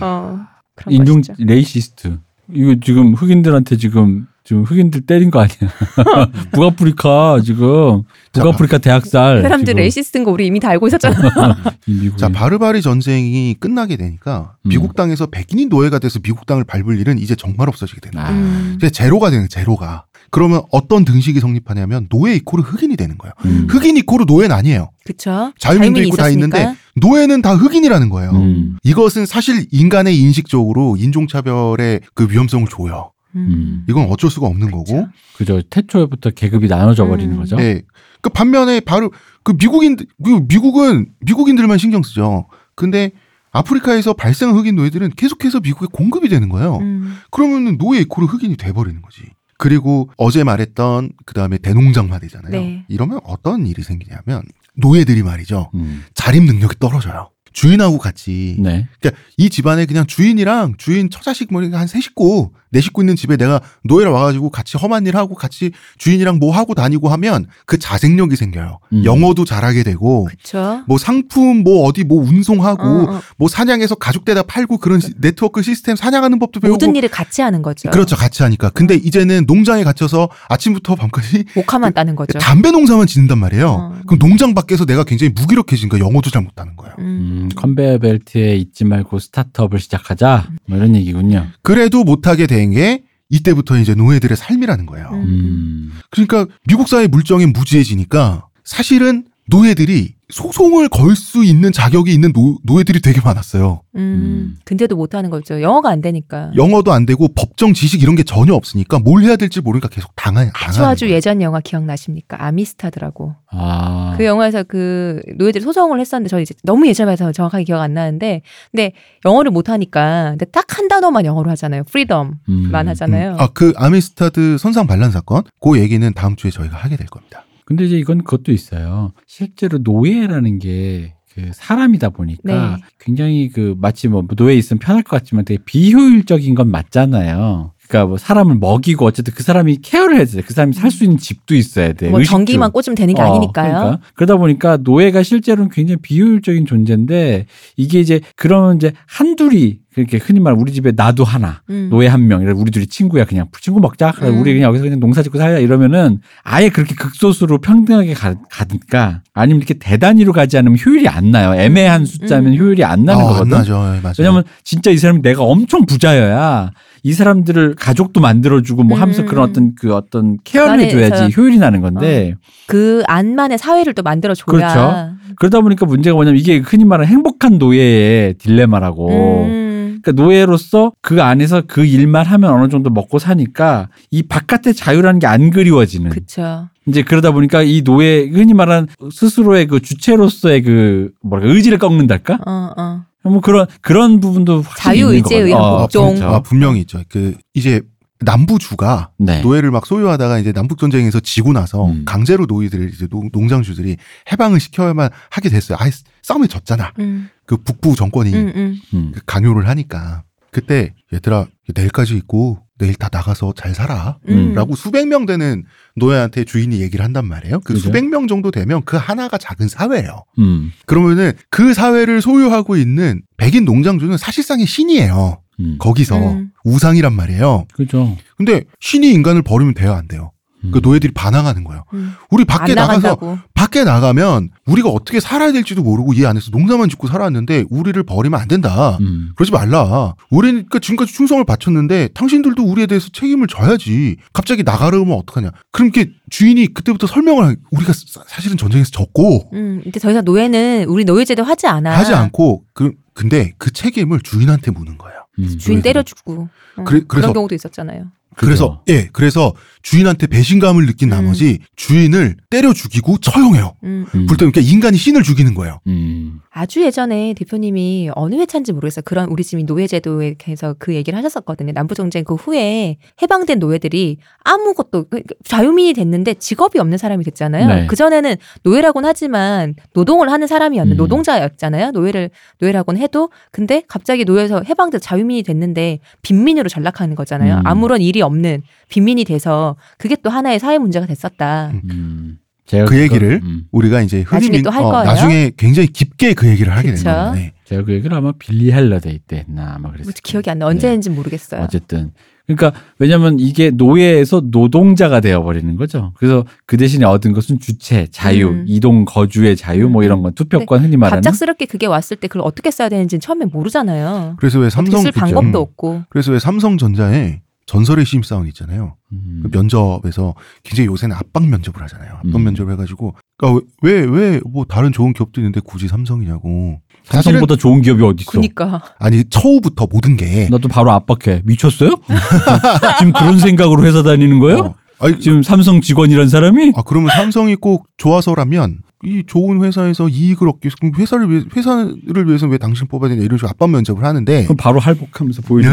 어 그런 인종 것이죠. racist. 이거 지금 흑인들한테 지금 지금 흑인들 때린 거 아니야? 북아프리카 지금 북아프리카 대학살. 사람들 racist인 거 우리 이미 다 알고 있었잖아. 자 바르바리 전쟁이 끝나게 되니까 음. 미국 땅에서 백인이 노예가 돼서 미국 땅을 밟을 일은 이제 정말 없어지게. 아. 음. 이제 제로가 되는 거예요, 제로가. 그러면 어떤 등식이 성립하냐면 노예 equal 흑인이 되는 거예요. 음. 흑인 equal 노예는 아니에요. 그쵸. 자유민도 있고 다 있었으니까. 있는데 노예는 다 흑인이라는 거예요. 음. 이것은 사실 인간의 인식적으로 인종차별의 그 위험성을 줘요. 음. 이건 어쩔 수가 없는 거고. 그죠. 태초부터 계급이 나눠져 버리는 음. 거죠. 예. 그 반면에 바로 그 미국인 그 미국은 미국인들만 신경 쓰죠. 근데 아프리카에서 발생한 흑인 노예들은 계속해서 미국에 공급이 되는 거예요. 음. 그러면은 노예 이코르 흑인이 돼버리는 거지. 그리고 어제 말했던 그 다음에 대농장 화되잖아요. 네. 이러면 어떤 일이 생기냐면 노예들이 말이죠. 음. 자립 능력이 떨어져요. 주인하고 같이. 네. 그러니까 이 집안에 그냥 주인이랑 주인 처자식 뭐한세 식구 네 식구 있는 집에 내가 노예를 와가지고 같이 험한 일 하고 같이 주인이랑 뭐 하고 다니고 하면 그 자생력이 생겨요. 음. 영어도 잘하게 되고 그쵸. 뭐 상품 뭐 어디 뭐 운송하고 어, 어. 뭐 사냥해서 가죽대다 팔고 그런 시- 네트워크 시스템 사냥하는 법도 배우고 모든 일을 같이 하는 거죠. 그렇죠 같이 하니까 근데 이제는 농장에 갇혀서 아침부터 밤까지 목화만 따는 거죠. 담배 농사만 짓는단 말이에요. 어. 그럼 농장 밖에서 내가 굉장히 무기력해지니까 영어도 잘 못하는 거예요. 음. 음, 컨베이어 벨트에 있지 말고 스타트업을 시작하자. 뭐 이런 얘기군요. 그래도 못하게 된 게 이때부터 이제 노예들의 삶이라는 거예요. 음. 음. 그러니까 미국 사회 물정에 무지해지니까 사실은 노예들이 소송을 걸 수 있는 자격이 있는 노, 노예들이 되게 많았어요. 음. 음. 근데도 못하는 거죠. 영어가 안 되니까. 영어도 안 되고 법정 지식 이런 게 전혀 없으니까 뭘 해야 될지 모르니까 계속 당하, 아주 당하는 아주 거예요. 예전 영화 기억나십니까? 아미스타드라고. 아. 그 영화에서 그 노예들이 소송을 했었는데 저 이제 너무 예전에서 정확하게 기억 안 나는데 근데 영어를 못 하니까 근데 딱 한 단어만 영어로 하잖아요. freedom만 음. 하잖아요. 아, 그 아미스타드 선상 반란 사건? 그 얘기는 다음 주에 저희가 하게 될 겁니다. 근데 이제 이건 그것도 있어요. 실제로 노예라는 게 그 사람이다 보니까 네. 굉장히 그 마치 뭐 노예 있으면 편할 것 같지만 되게 비효율적인 건 맞잖아요. 그러니까 뭐 사람을 먹이고 어쨌든 그 사람이 케어를 해야 돼. 그 사람이 살 수 있는 집도 있어야 돼. 뭐 의식주. 전기만 꽂으면 되는 게 어, 아니니까요. 그러니까. 그러다 보니까 노예가 실제로는 굉장히 비효율적인 존재인데 이게 이제 그런 이제 한둘이 그렇게 흔히 말 우리 집에 나도 하나 음. 노예 한 명, 이래 우리 둘이 친구야 그냥 친구 먹자. 그래 음. 우리 그냥 여기서 그냥 농사 짓고 살자 이러면은 아예 그렇게 극소수로 평등하게 가, 가든가 아니면 이렇게 대단위로 가지 않으면 효율이 안 나요. 애매한 숫자면 음. 효율이 안 나는 아, 안 거거든. 나죠. 예, 맞아요. 왜냐면 진짜 이 사람이 내가 엄청 부자여야 이 사람들을 가족도 만들어주고 뭐 하면서 음. 그런 어떤 그 어떤 케어를 해줘야지 효율이 나는 건데 그 안만의 사회를 또 만들어 줘야. 그렇죠. 그러다 보니까 문제가 뭐냐면 이게 흔히 말하는 행복한 노예의 딜레마라고. 음. 그러니까 노예로서 그 안에서 그 일만 하면 어느 정도 먹고 사니까 이 바깥의 자유라는 게 안 그리워지는. 그쵸. 이제 그러다 보니까 이 노예 흔히 말하는 스스로의 그 주체로서의 그 뭐랄까 의지를 꺾는달까? 어, 어. 뭐 그런 그런 부분도 확실히 자유 의지에. 의한 어, 복종. 그렇죠. 아, 분명히 있죠. 그 이제 남부주가 네. 노예를 막 소유하다가 이제 남북 전쟁에서 지고 나서 음. 강제로 노예들을 이제 농, 농장주들이 해방을 시켜야만 하게 됐어요. 아예 싸움에 졌잖아. 음, 그 북부 정권이 음, 음. 음. 그 강요를 하니까 그때 얘들아 내일까지 있고 내일 다 나가서 잘 살아. 음. 라고 수백 명 되는 노예한테 주인이 얘기를 한단 말이에요. 그 그죠. 수백 명 정도 되면 그 하나가 작은 사회예요. 음. 그러면은 그 사회를 소유하고 있는 백인 농장주는 사실상의 신이에요. 음. 거기서 음. 우상이란 말이에요. 그죠. 근데 신이 인간을 버리면 돼요, 안 돼요? 그 음. 노예들이 반항하는 거예요. 음. 우리 밖에 안 나가서 나간다고. 밖에 나가면 우리가 어떻게 살아야 될지도 모르고 이 안에서 농사만 짓고 살았는데 우리를 버리면 안 된다. 음. 그러지 말라. 우리는 그 지금까지 충성을 바쳤는데 당신들도 우리에 대해서 책임을 져야지. 갑자기 나가려면 어떡하냐. 그럼 이렇게 주인이 그때부터 설명을 한 우리가 사- 사실은 전쟁에서 졌고 음, 근데 더 이상 노예는 우리 노예제도 하지 않아. 하지 않고 그 근데 그 책임을 주인한테 묻는 거예요. 음. 주인 노예들은. 때려주고. 어, 그래- 그런 경우도 있었잖아요. 그래서 예, 그래서 주인한테 배신감을 느낀 음. 나머지 주인을 때려 죽이고 처형해요. 음. 음. 불때면 그러니까 인간이 신을 죽이는 거예요. 음. 아주 예전에 대표님이 어느 회차인지 모르겠어요. 그런 우리 집이 노예제도에 대해서 그 얘기를 하셨었거든요. 남부정쟁 그 후에 해방된 노예들이 아무것도 자유민이 됐는데 직업이 없는 사람이 됐잖아요. 네. 그 전에는 노예라고는 하지만 노동을 하는 사람이었는 음. 노동자였잖아요. 노예를 노예라고는 해도 근데 갑자기 노예에서 해방돼 자유민이 됐는데 빈민으로 전락하는 거잖아요. 음. 아무런 일이 없는 빈민이 돼서 그게 또 하나의 사회 문제가 됐었다. 음. 음. 제가 그 그거- 얘기를 음. 우리가 이제 흔히 나중에 민- 또할 어, 거예요? 나중에 굉장히 깊게 그 얘기를 하게 그쵸. 되는 거예요. 네. 제가 그 얘기를 아마 빌리 홀리데이 때 했나 아마 그랬어요. 기억이 안 나. 언제인지 모르겠어요. 어쨌든 그러니까 왜냐하면 이게 노예에서 노동자가 되어버리는 거죠. 그래서 그 대신에 얻은 것은 주체, 자유, 음. 이동 거주의 자유, 뭐 음. 이런 건 투표권 흔히 말하는. 갑작스럽게 그게 왔을 때 그걸 어떻게 써야 되는지는 처음에 모르잖아요. 그래서 왜 어떻게 삼성 쓸 그죠? 방법도 없고. 그래서 왜 삼성전자에 전설의 신입사원 있잖아요. 음. 그 면접에서 굉장히 요새는 압박 면접을 하잖아요. 압박 음. 면접을 해가지고 그러니까 왜 왜 뭐 다른 좋은 기업도 있는데 굳이 삼성이냐고. 삼성보다 좋은 기업이 어디 있어? 그니까. 아니 처우부터 모든 게 나도 바로 압박해. 미쳤어요? 지금 그런 생각으로 회사 다니는 거예요? 어, 아니, 지금 삼성 직원이란 사람이? 아 그러면 삼성이 꼭 좋아서라면 이 좋은 회사에서 이익을 얻기 위해서 그럼 회사를 위해 회사를 위해서 왜 당신 뽑아야 되냐 이런 식으로 압박 면접을 하는데 그럼 바로 할복하면서 보이는.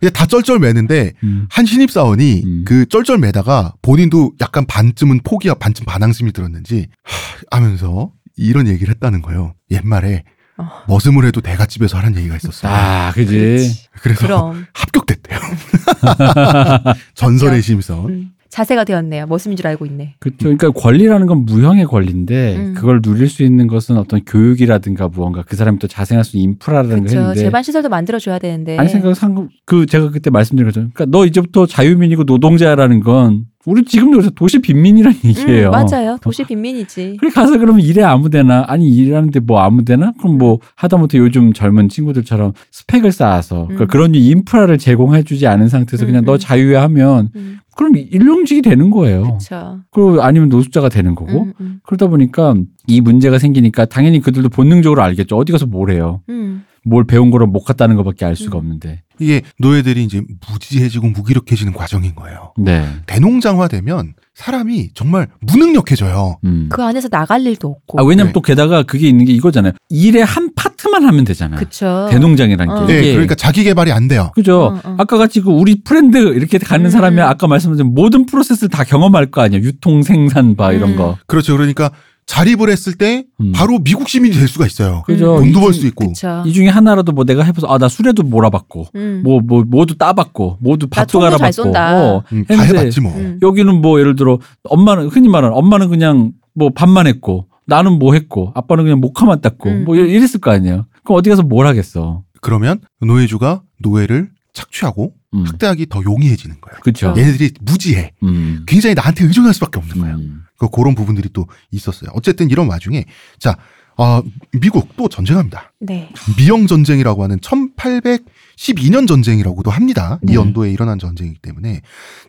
이게 다 쩔쩔매는데 음. 한 신입 사원이 음. 그 쩔쩔매다가 본인도 약간 반쯤은 포기야 반쯤 반항심이 들었는지 하, 하면서 이런 얘기를 했다는 거예요. 옛말에 어. 머슴을 해도 대갓집에서 하는 얘기가 있었어요. 아, 그지. 그래서 그럼 합격됐대요. 전설의 신입사원. 음, 자세가 되었네요. 머슴인 줄 알고 있네. 그렇죠. 그러니까 권리라는 건 무형의 권리인데 음. 그걸 누릴 수 있는 것은 어떤 교육이라든가 무언가 그 사람이 또 자생할 수 있는 인프라라는 걸 그렇죠. 했는데 제반 시설도 만들어 줘야 되는데. 아니 생각 상그 제가 그때 말씀드린 거죠. 그러니까 너 이제부터 자유민이고 노동자라는 건 우리 지금 여기서 도시 빈민이라는 얘기예요. 음, 맞아요. 도시 빈민이지. 그래 가서 그러면 일해 아무데나 아니 일하는데 뭐 아무데나 그럼 뭐 하다못해 요즘 젊은 친구들처럼 스펙을 쌓아서 그러니까 음. 그런 인프라를 제공해주지 않은 상태에서 그냥 음, 너 음. 자유에 하면 음, 그럼 일용직이 되는 거예요. 그렇죠. 그리고 아니면 노숙자가 되는 거고 음, 음, 그러다 보니까 이 문제가 생기니까 당연히 그들도 본능적으로 알겠죠. 어디 가서 뭘 해요. 음. 뭘 배운 거를 못 갔다는 것밖에 알 수가 음. 없는데. 이게 노예들이 이제 무지해지고 무기력해지는 과정인 거예요. 네. 대농장화되면 사람이 정말 무능력해져요. 음. 그 안에서 나갈 일도 없고. 아, 왜냐면 네. 또 게다가 그게 있는 게 이거잖아요. 일의 한 파트만 하면 되잖아요. 그쵸. 대농장이라는 어. 게. 네, 그러니까 자기 개발이 안 돼요. 그죠. 어, 어. 아까 같이 그 우리 friend 이렇게 가는 음. 사람이 아까 말씀드린 모든 프로세스를 다 경험할 거 아니에요. 유통, 생산, 바 이런 음. 거. 그렇죠. 그러니까 자립을 했을 때 음. 바로 미국 시민이 될 수가 있어요. 그죠. 음. 돈도 이벌 중- 수 있고. 그쵸. 이 중에 하나라도 뭐 내가 해봐서 아 나 수레도 몰아봤고 음. 뭐 뭐 모두 따봤고 모두 나 밥도 갈아봤고 쏜다. 어, 음, 다 해봤지 뭐. 음. 여기는 뭐 예를 들어 엄마는 흔히 말하는 엄마는 그냥 뭐 밥만 했고 나는 뭐 했고 아빠는 그냥 목화만 땄고 음. 뭐 이랬- 이랬을 거 아니에요. 그럼 어디 가서 뭘 하겠어? 그러면 노예주가 노예를 착취하고 음. 학대하기 더 용이해지는 거예요. 그렇죠. 얘네들이 무지해. 음. 굉장히 나한테 의존할 수밖에 없는 거예요. 음. 그 그런 부분들이 또 있었어요. 어쨌든 이런 와중에 자 아, 미국 또 전쟁합니다. 네. 미영 전쟁이라고 하는 1812년 전쟁이라고도 합니다. 이 네. 연도에 일어난 전쟁이기 때문에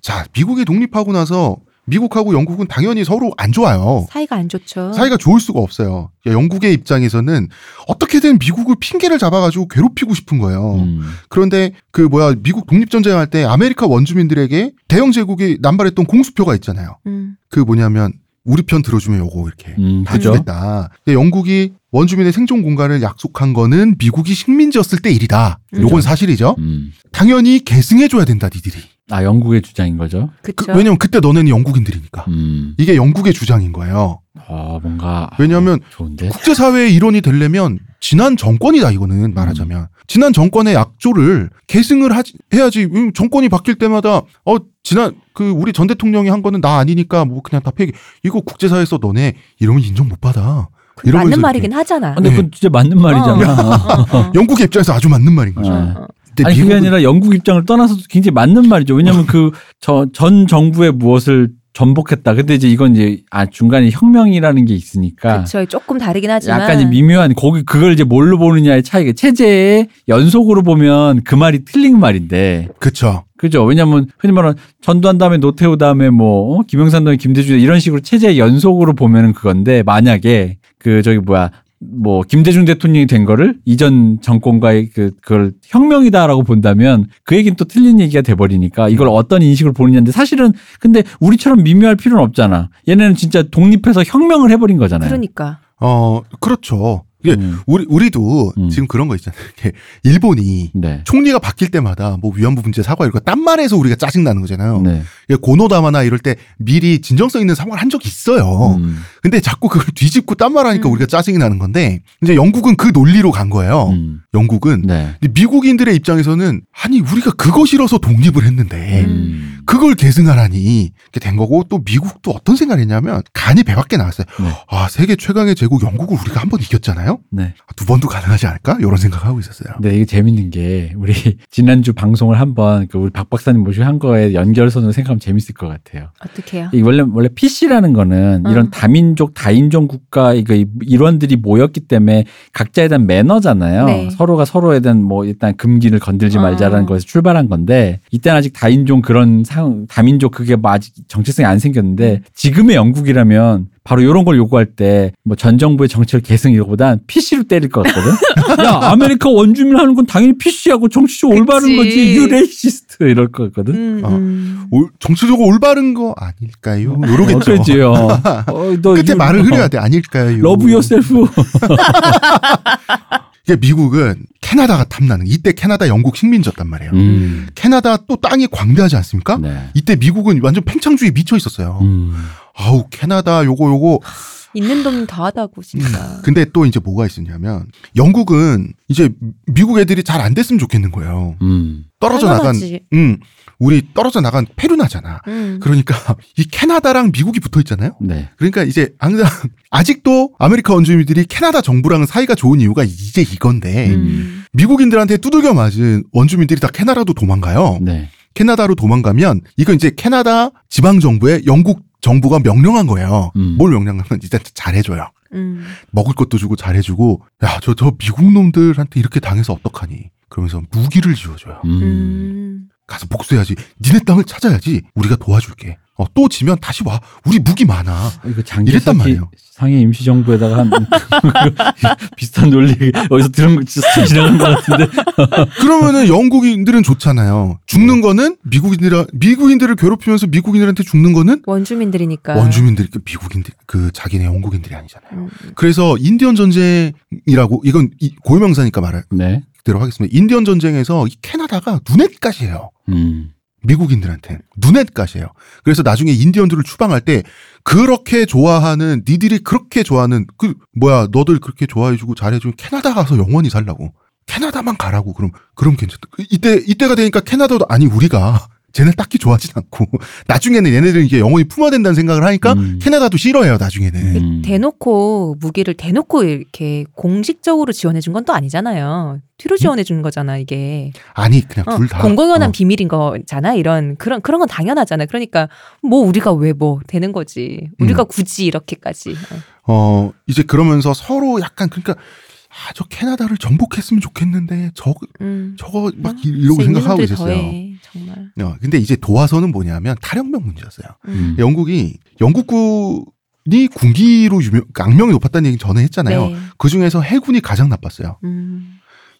자 미국이 독립하고 나서 미국하고 영국은 당연히 서로 안 좋아요. 사이가 안 좋죠. 사이가 좋을 수가 없어요. 영국의 입장에서는 어떻게든 미국을 핑계를 잡아가지고 괴롭히고 싶은 거예요. 음. 그런데 그 뭐야 미국 독립전쟁 할 때 아메리카 원주민들에게 대영 제국이 남발했던 공수표가 있잖아요. 음. 그 뭐냐면 우리 편 들어주면 요거 이렇게 음, 다 그죠? 주겠다. 근데 영국이 원주민의 생존 공간을 약속한 거는 미국이 식민지였을 때 일이다. 음. 요건 사실이죠. 음. 당연히 계승해줘야 된다, 니들이. 아 영국의 주장인 거죠. 그-. 왜냐면 그때 너네는 영국인들이니까. 음. 이게 영국의 주장인 거예요. 아 뭔가 왜냐하면 아. 국제사회의 일원이 되려면 지난 정권이다, 이거는 말하자면. 지난 정권의 약조를 계승을 하지, 해야지. 음, 정권이 바뀔 때마다, 어, 지난, 그, 우리 전 대통령이 한 거는 나 아니니까 뭐 그냥 다 폐기. 이거 국제사회에서 너네 이러면 인정 못 받아. 이러면서 맞는 이렇게. 말이긴 하잖아. 근데 네. 그건 진짜 맞는 말이잖아. 어, 어. 영국의 입장에서 아주 맞는 말인 거죠. 네. 어, 어. 근데 아니 그게 미국은- 아니라 영국 입장을 떠나서도 굉장히 맞는 말이죠. 왜냐하면 그 전 정부의 무엇을 전복했다. 근데 이제 이건 이제 아 중간에 혁명이라는 게 있으니까 그쵸. 조금 다르긴 하지만. 약간 이제 미묘한 거기 그걸 이제 뭘로 보느냐의 차이가 체제의 연속으로 보면 그 말이 틀린 말인데 그쵸. 그죠? 왜냐면 흔히 말하는 전두환 다음에 노태우 다음에 뭐 어? 김영삼 다음에 김대중 이런 식으로 체제의 연속으로 보면은 그건데 만약에 그 저기 뭐야 뭐 김대중 대통령이 된 거를 이전 정권과의 그 그걸 혁명이다라고 본다면 그 얘기는 또 틀린 얘기가 돼 버리니까 이걸 어떤 인식을 보느냐인데 사실은 근데 우리처럼 미묘할 필요는 없잖아. 얘네는 진짜 독립해서 혁명을 해버린 거잖아요. 그러니까. 어, 그렇죠. 이게 음, 우리, 우리도 음. 지금 그런 거 있잖아요. 일본이 네. 총리가 바뀔 때마다 뭐 위안부 문제 사과 이런 거딴 말해서 우리가 짜증 나는 거잖아요. 네. 고노다마나 이럴 때 미리 진정성 있는 상황을 한 적이 있어요. 음, 근데 자꾸 그걸 뒤집고 딴 말하니까 음. 우리가 짜증이 나는 건데 이제 영국은 그 논리로 간 거예요. 음, 영국은 네. 근데 미국인들의 입장에서는 아니 우리가 그거 싫어서 독립을 했는데 음. 그걸 계승하라니 이렇게 된 거고 또 미국도 어떤 생각을 했냐면 간이 배밖에 나왔어요. 네. 아 세계 최강의 제국 영국을 우리가 한 번 이겼잖아요. 네. 두 번도 가능하지 않을까? 이런 생각하고 있었어요. 근데 이게 재밌는 게 우리 지난주 방송을 한번 그 우리 박 박사님 모시고 한 거에 연결선을 생각하면 재밌을 것 같아요. 어떻게요? 이 원래 원래 PC라는 거는 어. 이런 다민족 다인종 국가 이거 이- 일원들이 모였기 때문에 각자에 대한 매너잖아요. 네. 서로가 서로에 대한 뭐 일단 금기를 건들지 어. 말자라는 거에서 출발한 건데 이때는 아직 다인종 그런 상 다민족 그게 뭐 아직 정체성이 안 생겼는데 지금의 영국이라면 바로 이런 걸 요구할 때 뭐 전 정부의 정책을 계승 이거보단 PC로 때릴 것 같거든. 야 아메리카 원주민 하는 건 당연히 PC하고 정치적 올바른. 거지 you racist 이럴 것 같거든. 음, 어. 음. 올- 정치적으로 올바른 거 아닐까요? 요러겠죠. 그렇지요. 어, 너 끝에 you- 말을 흐려야 돼. 아닐까요? love yourself. 이게 미국은 캐나다가 탐나는 이때 캐나다 영국 식민지였단 말이에요. 음. 캐나다 또 땅이 광대하지 않습니까? 네. 이때 미국은 완전 팽창주의에 미쳐 있었어요. 음. 아우 캐나다 요거 요거 있는 돈 더하다고 진짜. 근데 또 이제 뭐가 있었냐면 영국은 이제 미국 애들이 잘 안 됐으면 좋겠는 거예요. 음. 떨어져 나간 당연하지. 음 우리 떨어져 나간 페루나잖아. 음. 그러니까 이 캐나다랑 미국이 붙어 있잖아요. 네. 그러니까 이제 항상 아직도 아메리카 원주민들이 캐나다 정부랑 사이가 좋은 이유가 이제 이건데 음. 미국인들한테 두들겨 맞은 원주민들이 다 캐나다로 도망가요. 네. 캐나다로 도망가면 이건 이제 캐나다 지방 정부에 영국 정부가 명령한 거예요. 음. 뭘 명령하면 일단 잘해줘요. 음. 먹을 것도 주고 잘해주고 야 저 저 미국 놈들한테 이렇게 당해서 어떡하니? 그러면서 무기를 지어줘요. 음. 음. 가서 복수해야지. 니네 땅을 찾아야지. 우리가 도와줄게. 어, 또 지면 다시 와. 우리 무기 많아. 이거 이랬단 장기사키 말이에요. 상해 임시정부에다가 한 비슷한 논리 어디서 들은 거 진짜 지나간 것 같은데. 그러면은 영국인들은 좋잖아요. 죽는 거는 미국인들 미국인들을 괴롭히면서 미국인들한테 죽는 거는 원주민들이니까. 원주민들 그 미국인들 그 자기네 영국인들이 아니잖아요. 음. 그래서 인디언 전쟁이라고 이건 이 고유명사니까 말할 네. 대로 하겠습니다. 인디언 전쟁에서 이 캐나다가 눈엣가시예요. 음. 미국인들한테 눈엣가시예요. 그래서 나중에 인디언들을 추방할 때 그렇게 좋아하는 니들이 그렇게 좋아하는 그 뭐야 너들 그렇게 좋아해주고 잘해주면 캐나다 가서 영원히 살라고 캐나다만 가라고 그럼 그럼 괜찮다. 이때 이때가 되니까 캐나다도 아니 우리가 쟤네 딱히 좋아하진 않고 나중에는 얘네들은 이게 영원히 품어된다는 생각을 하니까 음. 캐나다도 싫어해요 나중에는. 음. 대놓고 무기를 대놓고 이렇게 공식적으로 지원해 준 건 또 아니잖아요. 뒤로 지원해 준 거잖아 이게. 아니 그냥 어, 둘 다. 공공연한 어. 비밀인 거잖아. 이런 그런 그런 건 당연하잖아. 그러니까 뭐 우리가 왜 뭐 되는 거지. 우리가 음. 굳이 이렇게까지. 어. 어 이제 그러면서 서로 약간 그러니까 아 저 캐나다를 정복했으면 좋겠는데 저 음. 저거 막 아, 이러고 생각하고 있었어요. 더해, 정말. 어, 근데 이제 도화선은 뭐냐면 탈영병 문제였어요. 음. 영국이 영국군이 군기로 유명 악명이 높았다는 얘기 전에 했잖아요. 네. 그 중에서 해군이 가장 나빴어요. 음.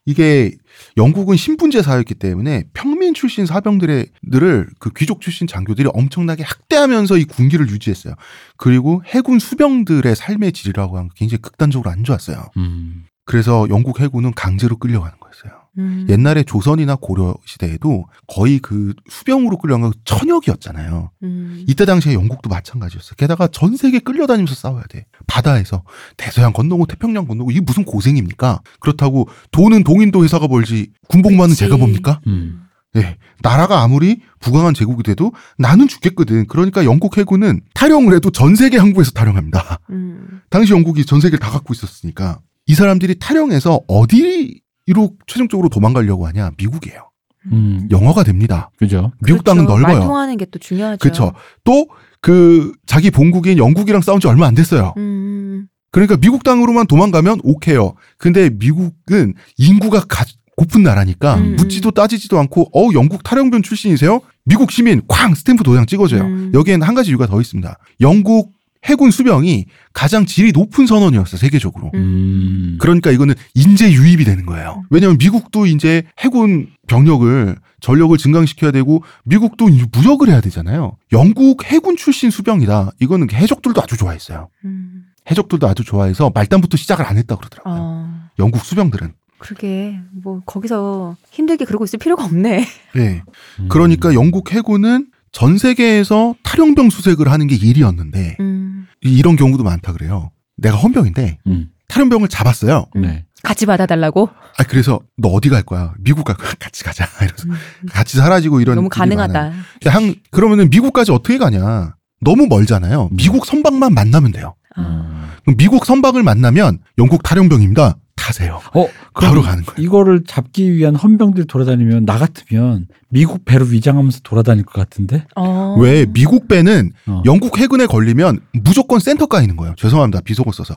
이게 영국은 신분제 사회였기 때문에 평민 출신 사병들을 그 귀족 출신 장교들이 엄청나게 학대하면서 이 군기를 유지했어요. 그리고 해군 수병들의 삶의 질이라고 하는 게 굉장히 극단적으로 안 좋았어요. 음. 그래서 영국 해군은 강제로 끌려가는 거였어요. 음. 옛날에 조선이나 고려 시대에도 거의 그 수병으로 끌려간 건 천역이었잖아요. 음. 이때 당시에 영국도 마찬가지였어요. 게다가 전 세계 끌려다니면서 싸워야 돼. 바다에서 대서양 건너고 태평양 건너고 이게 무슨 고생입니까? 그렇다고 돈은 동인도 회사가 벌지 군복만은 그치. 제가 봅니까? 음. 예. 나라가 아무리 부강한 제국이 돼도 나는 죽겠거든. 그러니까 영국 해군은 타령을 해도 전 세계 항구에서 타령합니다. 음. 당시 영국이 전 세계를 다 갖고 있었으니까 이 사람들이 타령해서 어디로 최종적으로 도망가려고 하냐? 미국이에요. 음. 영어가 됩니다. 그죠. 미국 땅은 그렇죠. 말 넓어요. 통하는 게 또 중요하죠. 그렇죠. 또 그 자기 본국인 영국이랑 싸운 지 얼마 안 됐어요. 음. 그러니까 미국 땅으로만 도망가면 오케이요. 근데 미국은 인구가 가, 고픈 나라니까 음. 묻지도 따지지도 않고 어 영국 탈영병 출신이세요? 미국 시민 쾅 스탬프 도장 찍어줘요. 음. 여기에는 한 가지 이유가 더 있습니다. 영국 해군 수병이 가장 질이 높은 선원이었어 세계적으로. 음. 그러니까 이거는 인재 유입이 되는 거예요. 왜냐하면 미국도 이제 해군 병력을 전력을 증강시켜야 되고 미국도 이제 무역을 해야 되잖아요. 영국 해군 출신 수병이다. 이거는 해적들도 아주 좋아했어요. 음. 해적들도 아주 좋아해서 말단부터 시작을 안 했다 그러더라고요. 어. 영국 수병들은. 그러게 뭐 거기서 힘들게 그러고 있을 필요가 없네. 네. 음. 그러니까 영국 해군은 전 세계에서 탈영병 수색을 하는 게 일이었는데 음. 이- 이런 경우도 많다 그래요. 내가 헌병인데 음. 탈영병을 잡았어요. 네. 같이 받아달라고. 아 그래서 너 어디 갈 거야? 미국 갈 거야? 같이 가자. 이러면서 음. 같이 사라지고 이런 너무. 가능하다. 근데 한 그러면은 미국까지 어떻게 가냐? 너무 멀잖아요. 미국 선박만 만나면 돼요. 아. 어. 그럼 미국 선박을 만나면 영국 탈영병입니다. 타세요. 어, 바로 가는 거예요. 이거를 잡기 위한 헌병들이 돌아다니면 나 같으면 미국 배로 위장하면서 돌아다닐 것 같은데. 어. 왜 미국 배는 어. 영국 해군에 걸리면 무조건 센터 까이는 거예요. 죄송합니다. 비속어 써서.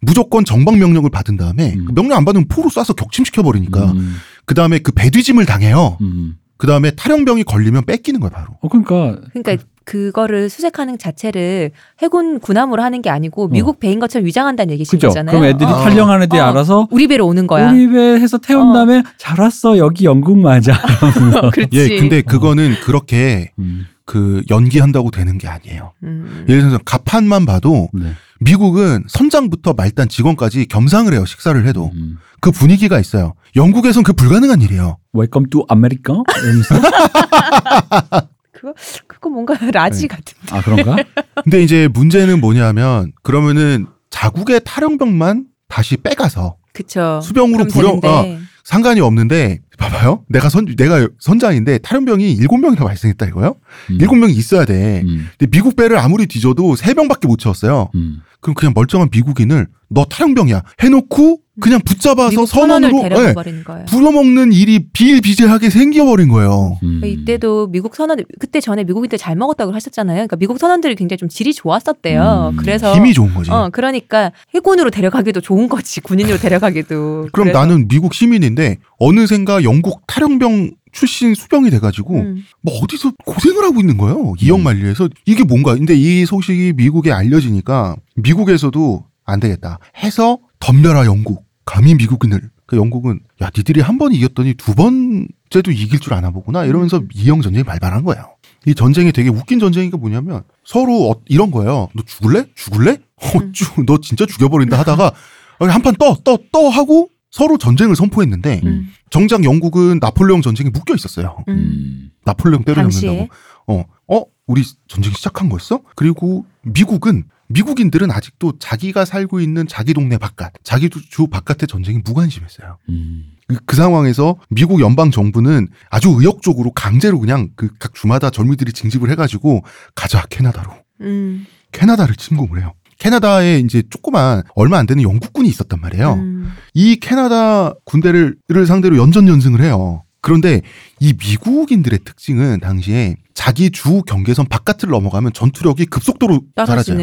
무조건 정방 명령을 받은 다음에 음. 그 명령 안 받으면 포로 쏴서 격침시켜 버리니까 음. 그 다음에 그 배뒤짐을 당해요. 음. 그 다음에 탈영병이 걸리면 뺏기는 거예요. 바로. 어 그러니까 그러니까 그거를 수색하는 자체를 해군 군함으로 하는 게 아니고 미국 배인 것처럼 위장한다는 얘기신 그죠. 거잖아요. 그럼 애들이 어. 탈영한 애들이 어. 알아서 우리 배로 오는 거야. 우리 배에서 태운 어. 다음에 잘 왔어 여기 영국 맞아. 그렇지. 예, 근데 그거는 그렇게 음. 그 연기한다고 되는 게 아니에요. 음. 예를 들어서 가판만 봐도 네. 미국은 선장부터 말단 직원까지 겸상을 해요. 식사를 해도. 음. 그 분위기가 있어요. 영국에선 그 불가능한 일이에요. Welcome to America. 그거 그거 뭔가 라지 네. 같은데. 아 그런가? 근데 이제 문제는 뭐냐면 그러면은 자국의 탈영병만 다시 빼가서 그쵸. 수병으로 부려 되는데. 어, 상관이 없는데 봐봐요. 내가 선 내가 선장인데 탈영병이 일곱 명이나 발생했다 이거요? 음. 일곱 명이 있어야 돼. 음. 근데 미국 배를 아무리 뒤져도 세 명밖에 못 채웠어요. 음. 그럼 그냥 멀쩡한 미국인을 너 탈영병이야 해놓고 그냥 붙잡아서 미국 선원을 선원으로 데려가 예. 부려먹는 일이 비일비재하게 생겨버린 거예요. 음. 이때도 미국 선원 그때 전에 미국인들 잘 먹었다고 하셨잖아요. 그러니까 미국 선원들이 굉장히 좀 질이 좋았었대요. 음, 그래서 힘이 좋은 거지. 어 그러니까 해군으로 데려가기도 좋은 거지 군인으로 데려가기도. 그럼 그래서, 나는 미국 시민인데 어느샌가 영국 탈영병 출신 수병이 돼가지고 음, 뭐 어디서 고생을 하고 있는 거예요. 이역 만리에서 이게 뭔가. 근데 이 소식이 미국에 알려지니까 미국에서도 안 되겠다 해서 덤벼라 영국. 감히 미국인을. 그 영국은 야 니들이 한 번 이겼더니 두 번째도 이길 줄 아나 보구나 이러면서 이영 전쟁이 발발한 거예요. 이 전쟁이 되게 웃긴 전쟁인 게 뭐냐면 서로 어- 이런 거예요. 너 죽을래? 죽을래? 어쭈 너 진짜 죽여버린다 하다가 한 판 떠 떠 떠 하고 서로 전쟁을 선포했는데 음. 정작 영국은 나폴레옹 전쟁에 묶여 있었어요. 음. 음. 나폴레옹. 때려잡는다고. 어, 어, 우리 전쟁 시작한 거였어? 그리고 미국은 미국인들은 아직도 자기가 살고 있는 자기 동네 바깥, 자기 주- 주 바깥의 전쟁에 무관심했어요. 음. 그, 그 상황에서 미국 연방 정부는 아주 의욕적으로 강제로 그냥 그 각 주마다 젊은이들이 징집을 해가지고 가자 캐나다로 음. 캐나다를 침공을 해요. 캐나다에 이제 조그만 얼마 안 되는 영국군이 있었단 말이에요. 음. 이 캐나다 군대를 를 상대로 연전 연승을 해요. 그런데 이 미국인들의 특징은 당시에 자기 주 경계선 바깥을 넘어가면 전투력이 급속도로 사라져요.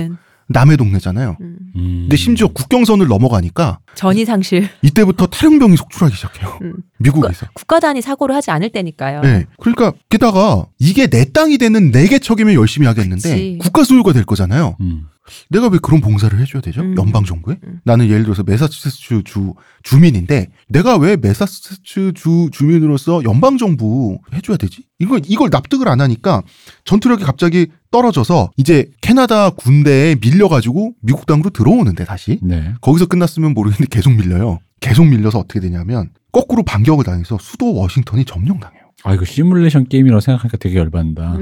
남의 동네잖아요. 음. 음. 근데 심지어 국경선을 넘어가니까 전이 상실. 이때부터 탈영병이 속출하기 시작해요. 음. 미국에서. 국가 단위 사고를 하지 않을 때니까요. 네. 그러니까 게다가 이게 내 땅이 되는 내 개 척이면 열심히 하겠는데 그치. 국가 소유가 될 거잖아요. 음. 내가 왜 그런 봉사를 해줘야 되죠? 음. 연방 정부에? 음. 나는 예를 들어서 메사추세츠 주 주민인데 내가 왜 메사추세츠 주 주민으로서 연방 정부 해줘야 되지? 이걸 이걸 납득을 안 하니까 전투력이 갑자기 떨어져서 이제 캐나다 군대에 밀려가지고 미국 땅으로 들어오는데 다시 네. 거기서 끝났으면 모르겠는데 계속 밀려요. 계속 밀려서 어떻게 되냐면 거꾸로 반격을 당해서 수도 워싱턴이 점령당해요. 아 이거 시뮬레이션 게임이라고 생각하니까 되게 열받는다.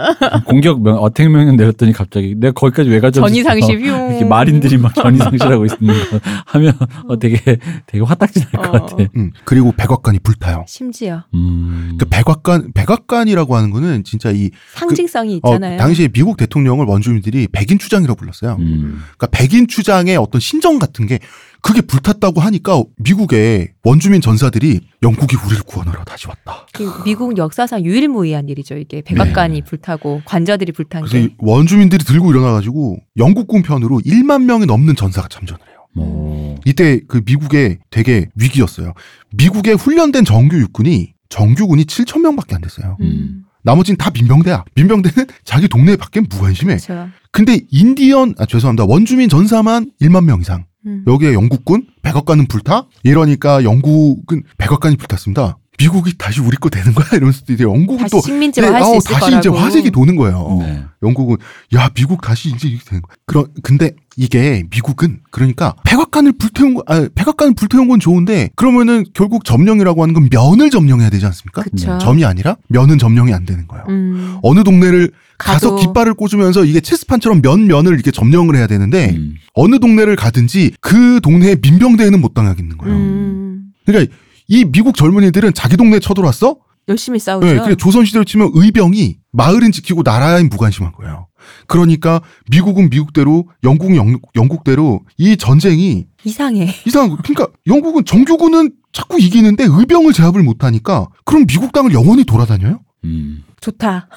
공격 명 어택 명령 내렸더니 갑자기 내가 거기까지 왜 가져왔어? 전이 상실 휘 이렇게 마린들이 막 전이 상실하고 있는 거 하면 어, 되게 되게 화딱지 날것 어. 같아. 음, 그리고 백악관이 불타요. 심지어 음. 그 백악관 백악관이라고 하는 거는 진짜 이 상징성이 어, 있잖아요. 당시에 미국 대통령을 원주민들이 백인 추장이라고 불렀어요. 음. 그러니까 백인 추장의 어떤 신정 같은 게 그게 불탔다고 하니까 미국의 원주민 전사들이 영국이 우리를 구원하러 다시 왔다. 그 미국 역사상 유일무이한 일이죠. 이게 백악관이 불타고 관저들이 불탄 게. 원주민들이 들고 일어나가지고 영국군 편으로 1만 명이 넘는 전사가 참전을 해요. 뭐. 이때 그 미국의 되게 위기였어요. 미국의 훈련된 정규 육군이 정규군이 7천 명밖에 안 됐어요. 음. 나머지는 다 민병대야. 민병대는 자기 동네 밖에 무관심해. 그렇죠. 근데 인디언 아 죄송합니다. 원주민 전사만 1만 명 이상. 음. 여기에 영국군 백악관은 불타? 이러니까 영국은 백악관이 불탔습니다. 미국이 다시 우리 거 되는 거야 이러면서 이제 영국은 다시 또 식민지화 네, 할수 아우, 있을 다시 거라고. 이제 화색이 도는 거예요. 네. 영국은 야 미국 다시 이제 이렇게 되는 거야. 그런 근데 이게 미국은 그러니까 백악관을 불태운 거, 아 백악관을 불태운 건 좋은데 그러면은 결국 점령이라고 하는 건 면을 점령해야 되지 않습니까? 그쵸. 점이 아니라 면은 점령이 안 되는 거예요. 음. 어느 동네를 가서 깃발을 꽂으면서 이게 체스판처럼 면 면을 이렇게 점령을 해야 되는데 음. 어느 동네를 가든지 그 동네에 민병대에는 못 당하겠는 거예요. 음. 그러니까 이 미국 젊은이들은 자기 동네에 쳐들어왔어? 열심히 싸우죠. 네, 그래 조선시대로 치면 의병이 마을은 지키고 나라엔 무관심한 거예요. 그러니까 미국은 미국대로 영국은 영, 영국대로 이 전쟁이 이상해. 이상한 거. 그러니까 영국은 정규군은 자꾸 이기는데 의병을 제압을 못하니까 그럼 미국 땅을 영원히 돌아다녀요? 음. 좋다.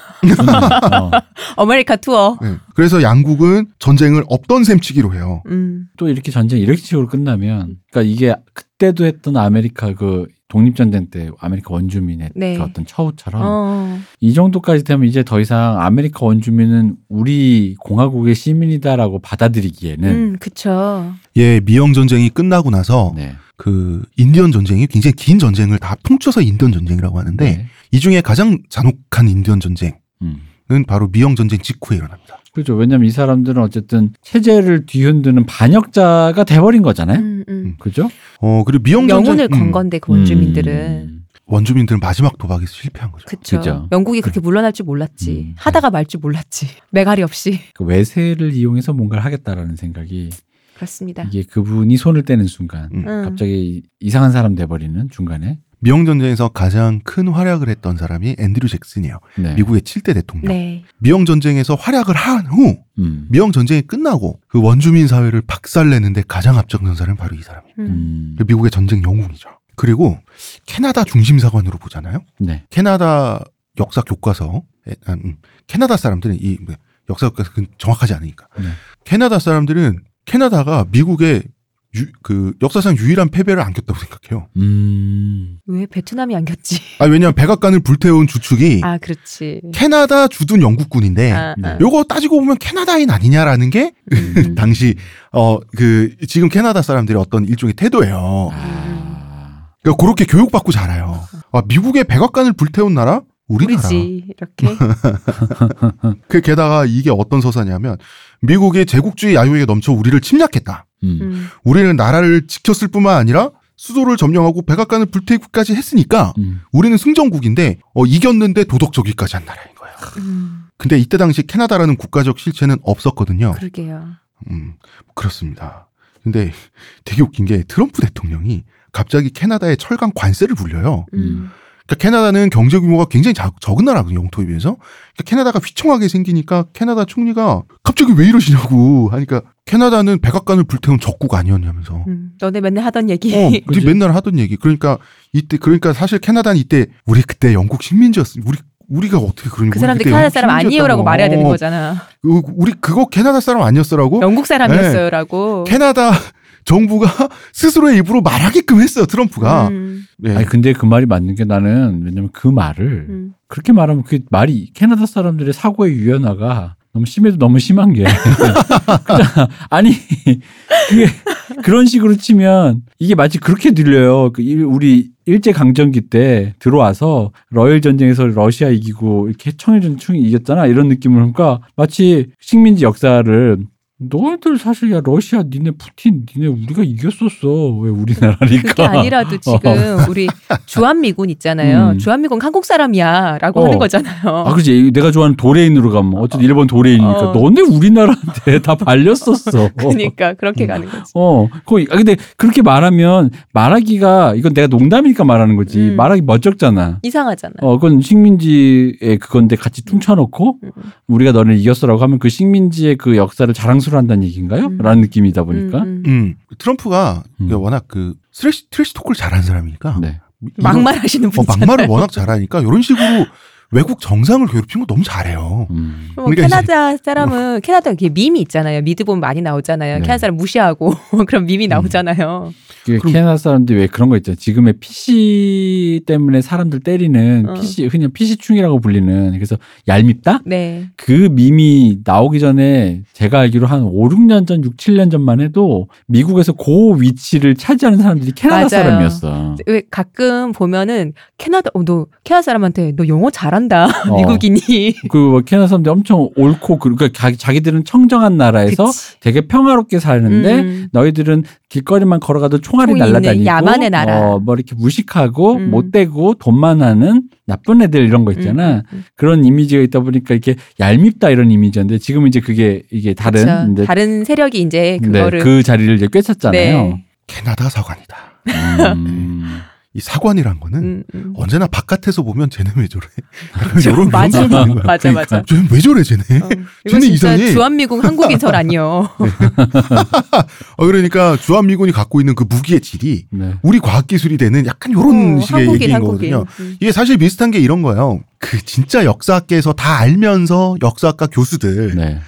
어. 아메리카 투어. 네. 그래서 양국은 전쟁을 없던 셈 치기로 해요. 음. 또 이렇게 전쟁 이렇게 식으로 끝나면 그러니까 이게 그때도 했던 아메리카 그 독립전쟁 때 아메리카 원주민의 네. 그 어떤 처우처럼 어. 이 정도까지 되면 이제 더 이상 아메리카 원주민은 우리 공화국의 시민이다라고 받아들이기에는 음, 그쵸. 예, 미영 전쟁이 끝나고 나서 네. 그 인디언 전쟁이 굉장히 긴 전쟁을 다 퉁쳐서 인디언 전쟁이라고 하는데 네. 이 중에 가장 잔혹한 인디언 전쟁은 음. 바로 미영 전쟁 직후에 일어납니다. 그렇죠. 왜냐하면 이 사람들은 어쨌든 체제를 뒤흔드는 반역자가 돼버린 거잖아요. 음, 음. 그죠? 어 그리고 미영 전쟁 영혼을 건 건데 그 원주민들은. 음. 원주민들은 마지막 도박에서 실패한 거죠. 그쵸. 그죠. 영국이 그렇게 물러날 줄 몰랐지. 음. 하다가 말 줄 몰랐지. 매가리 없이. 그 외세를 이용해서 뭔가를 하겠다라는 생각이 그렇습니다. 이게 그분이 손을 떼는 순간 음. 음. 갑자기 이상한 사람 돼버리는 중간에 미영 전쟁에서 가장 큰 활약을 했던 사람이 앤드류 잭슨이에요. 네. 미국의 7대 대통령. 네. 미영 전쟁에서 활약을 한후 음. 미영 전쟁이 끝나고 그 원주민 사회를 박살내는데 가장 앞장선 사람은 바로 이 사람이에요. 음. 음. 그 미국의 전쟁 영웅이죠. 그리고 캐나다 중심 사관으로 보잖아요. 네. 캐나다 역사 교과서, 음, 캐나다 사람들은 이 뭐, 역사 교과서 그 정확하지 않으니까. 네. 캐나다 사람들은 캐나다가 미국의 유, 그 역사상 유일한 패배를 안겼다고 생각해요. 음. 왜 베트남이 안겼지? 아 왜냐면 백악관을 불태운 주축이 아, 그렇지. 캐나다 주둔 영국군인데 아, 네. 아. 요거 따지고 보면 캐나다인 아니냐라는 게 음. 당시 어 그 지금 캐나다 사람들의 어떤 일종의 태도예요. 아. 그러니까 그렇게 교육받고 자라요. 아 미국의 백악관을 불태운 나라 우리나라. 우리지. 이렇게. 그 게다가 이게 어떤 서사냐면 미국의 제국주의 야유에 넘쳐 우리를 침략했다. 음. 음. 우리는 나라를 지켰을 뿐만 아니라 수도를 점령하고 백악관을 불태우기까지 했으니까 음. 우리는 승전국인데 어, 이겼는데 도덕적이까지 한 나라인 거예요. 음, 근데 이때 당시 캐나다라는 국가적 실체는 없었거든요. 그러게요. 음, 그렇습니다. 근데 되게 웃긴 게 트럼프 대통령이 갑자기 캐나다에 철강 관세를 불려요. 음. 그러니까 캐나다는 경제 규모가 굉장히 작- 적은 나라거든요, 영토에 비해서. 그러니까 캐나다가 휘청하게 생기니까 캐나다 총리가 갑자기 왜 이러시냐고 하니까 캐나다는 백악관을 불태운 적국 아니었냐면서. 음. 너네 맨날 하던 얘기. 어, 네? 맨날 하던 얘기. 그러니까 이때 그러니까 사실 캐나다는 이때 우리 그때 영국 식민지였어. 우리 우리가 어떻게 그러니? 그 사람들 캐나다 사람 아니에요라고 말해야 되는 거잖아. 그, 우리 그거 캐나다 사람 아니었어라고? 영국 사람이었어요라고. 캐나다 정부가 스스로의 입으로 말하게끔 했어요, 트럼프가. 음, 네. 아니 근데 그 말이 맞는 게 나는 왜냐면 그 말을 음. 그렇게 말하면 그 말이 캐나다 사람들의 사고의 유연화가 너무 심해도 너무 심한 게 그냥 아니 그게 그런 식으로 치면 이게 마치 그렇게 들려요. 그 일- 우리 일제 강점기 때 들어와서 러일 전쟁에서 러시아 이기고 이렇게 청일전 충이 이겼잖아 이런 느낌을 하니까 마치 식민지 역사를 너희들 사실 야 러시아 니네 푸틴 니네 우리가 이겼었어 왜 우리나라니까 그게 아니라도 지금 우리 주한미군 있잖아요. 음. 주한미군 한국 사람이야라고 어. 하는 거잖아요. 아, 그지. 내가 좋아하는 도레인으로 가면 어쨌든 일본 도레인이니까 어. 너네 우리나라한테 다 발렸었어. 그러니까 그렇게 음. 가는 거지. 어, 거의, 아, 근데 그렇게 말하면 말하기가, 이건 내가 농담이니까 말하는 거지. 음. 말하기 멋쩍잖아. 이상하잖아. 어, 그건 식민지의 그건데 같이 퉁쳐놓고 음. 우리가 너를 이겼어라고 하면 그 식민지의 그 역사를 자랑스 러워 한다는 얘기인가요? 음. 라는 느낌이다 보니까. 음, 음. 음, 트럼프가 음. 워낙 그 trash, trash talk를 잘하는 사람이니까. 네. 이런- 막말 하시는 어, 분이잖아요. 막말을 워낙 잘하니까 이런 식으로 외국 정상을 괴롭히는 거 너무 잘해요. 음. 뭐 그러니까 캐나다 사람은 캐나다 이게 밈이 있잖아요. 미드 보면 많이 나오잖아요. 네. 캐나다 사람 무시하고 그런 밈이 음. 나오잖아요. 그 그럼- 캐나다 사람들이 왜 그런 거 있잖아요. 지금의 PC 때문에 사람들 때리는 어. PC, 그냥 PC충이라고 불리는 그래서 얄밉다? 네. 그 밈이 나오기 전에 제가 알기로 한 5, 6년 전, 6, 7년 전만 해도 미국에서 그 위치를 차지하는 사람들이 캐나다 맞아요. 사람이었어. 왜 가끔 보면은 캐나다 어, 너 캐나다 사람한테 너 영어 잘 한다 어. 미국인이 그 캐나다 사람들이 엄청 옳고 그- 그러니까 자기, 자기들은 청정한 나라에서 그치. 되게 평화롭게 사는데 음. 너희들은 길거리만 걸어가도 총알이 있는 날라다니고 야만의 나라. 어, 뭐 이렇게 무식하고 음. 못되고 돈만 하는 나쁜 애들 이런 거 있잖아. 음, 음, 그런 이미지가 있다 보니까 이렇게 얄밉다 이런 이미지였는데 지금은 이제 그게 이게 다른. 이제 다른 세력이 이제 네, 그거를 그 자리를 이제 꿰찼잖아요. 네. 캐나다 사관이다. 음. 이 사관이란 거는 음, 음. 언제나 바깥에서 보면 쟤네 왜 저래? 저- 이런 맞아 있는 거야. 맞아 맞아. 쟤네 왜 저래 쟤네? 어. 쟤네 이상해. 주한미국 한국인설 아니요. 어, 그러니까 주한미군이 갖고 있는 그 무기의 질이 네. 우리 과학기술이 되는 약간 이런 어, 식의 한국인 얘기인 한국인. 거거든요. 음. 이게 사실 비슷한 게 이런 거예요. 그 진짜 역사학계에서 다 알면서 역사학과 교수들이 네.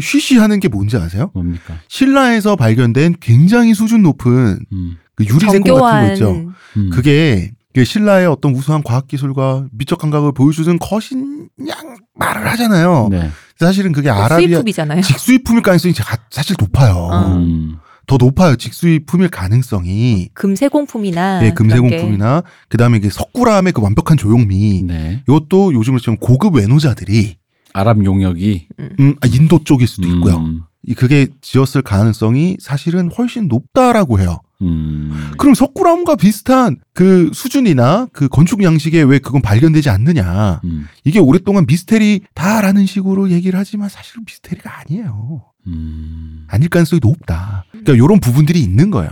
쉬쉬하는 게 뭔지 아세요? 뭡니까? 신라에서 발견된 굉장히 수준 높은 음. 그 유리생공 같은 거 있죠. 음. 그게 그 신라의 어떤 우수한 과학 기술과 미적 감각을 보여주는 것이냥 말을 하잖아요. 네. 사실은 그게 아라비아 수입품이잖아요. 직수입품일 가능성이 자- 사실 높아요. 어. 음. 더 높아요. 직수입품일 가능성이. 금세공품이나 게. 금세공품이나 그다음에 그 석굴암의 그 완벽한 조형미. 네. 이것도 요즘으로 치면 고급 외노자들이 아랍 용역이 음, 아, 인도 쪽일 수도 있고요. 음. 이 그게 지었을 가능성이 사실은 훨씬 높다라고 해요. 음. 그럼 석굴암과 비슷한 그 수준이나 그 건축 양식에 왜 그건 발견되지 않느냐. 음. 이게 오랫동안 미스테리다라는 식으로 얘기를 하지만 사실은 미스테리가 아니에요. 음. 아닐 가능성이 높다. 그러니까 이런 부분들이 있는 거예요.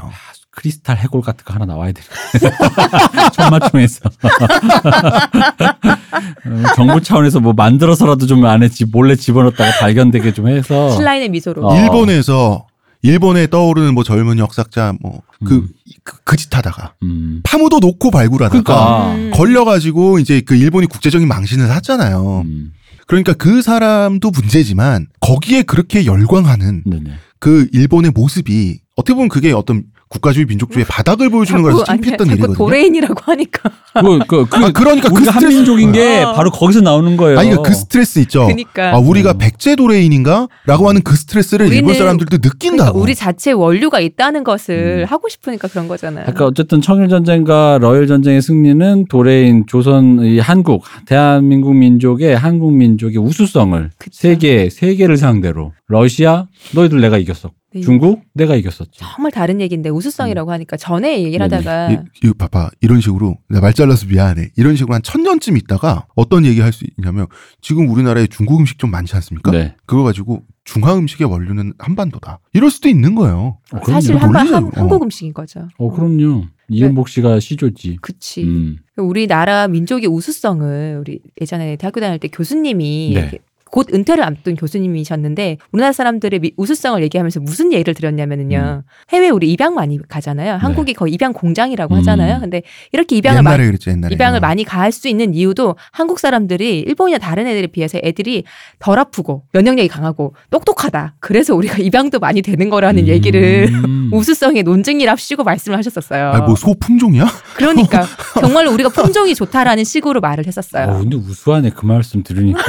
크리스탈 해골 같은 거 하나 나와야 돼. 천마총에서. 어, 정부 차원에서 뭐 만들어서라도 좀 안에 집 몰래 집어넣었다가 발견되게 좀 해서. 신라인의 미소로. 어. 일본에서 일본에 떠오르는 뭐 젊은 역사자 뭐그 음. 그짓 하다가 음. 파무도 놓고 발굴하다가 그러니까. 음. 걸려가지고 이제 그 일본이 국제적인 망신을 샀잖아요. 음. 그러니까 그 사람도 문제지만 거기에 그렇게 열광하는 네네. 그 일본의 모습이 어떻게 보면 그게 어떤 국가주의 민족주의 바닥을 보여주는 거라서 아니, 창피했던 일이거든요. 도레인이라고 하니까. 그, 그, 그, 아, 그러니까 그 우리가 스트레스- 한민족인 게 어. 바로 거기서 나오는 거예요. 아니 그러니까 그 스트레스 있죠. 그러니까. 아 우리가 음. 백제 도레인인가라고 하는 그 스트레스를 일본 사람들도 그러니까 느낀다고. 우리 자체 원류가 있다는 것을 음. 하고 싶으니까 그런 거잖아요. 그러니까 어쨌든 청일 전쟁과 러일 전쟁의 승리는 도래인 조선 이 한국 대한민국 민족의 한국 민족의 우수성을 그쵸. 세계 세계를 상대로 러시아 너희들 내가 이겼어. 그 중국 내가 이겼었지. 정말 다른 얘기인데 우수성이라고 하니까 전에 얘기를 네네. 하다가 이, 이거 봐봐. 이런 식으로, 나말 잘라서 미안해. 이런 식으로 한 천 년쯤 있다가 어떤 얘기 할 수 있냐면 지금 우리나라에 중국 음식 좀 많지 않습니까? 네. 그거 가지고 중화 음식의 원료는 한반도다. 이럴 수도 있는 거예요. 어, 사실 그럼요. 한반. 한, 한국 음식인 거죠. 어 그럼요. 이은복 씨가 시조지. 그치. 음. 우리나라 민족의 우수성을 우리 예전에 대학교 다닐 때 교수님이 네. 곧 은퇴를 앞둔 교수님이셨는데 우리나라 사람들의 미- 우수성을 얘기하면서 무슨 예를 들었냐면은요 해외 우리 입양 많이 가잖아요 한국이 거의 입양 공장이라고 음. 하잖아요 근데 이렇게 입양을 옛날에 많이 그랬죠, 옛날에. 입양을 어. 많이 갈수 있는 이유도 한국 사람들이 일본이나 다른 애들에 비해서 애들이 덜 아프고 면역력이 강하고 똑똑하다 그래서 우리가 입양도 많이 되는 거라는 얘기를 음. 우수성의 논증이랍시고 말씀을 하셨었어요. 아니, 뭐 소 품종이야? 그러니까 정말로 우리가 품종이 좋다라는 식으로 말을 했었어요. 어, 근데 우수하네 그 말씀 들으니까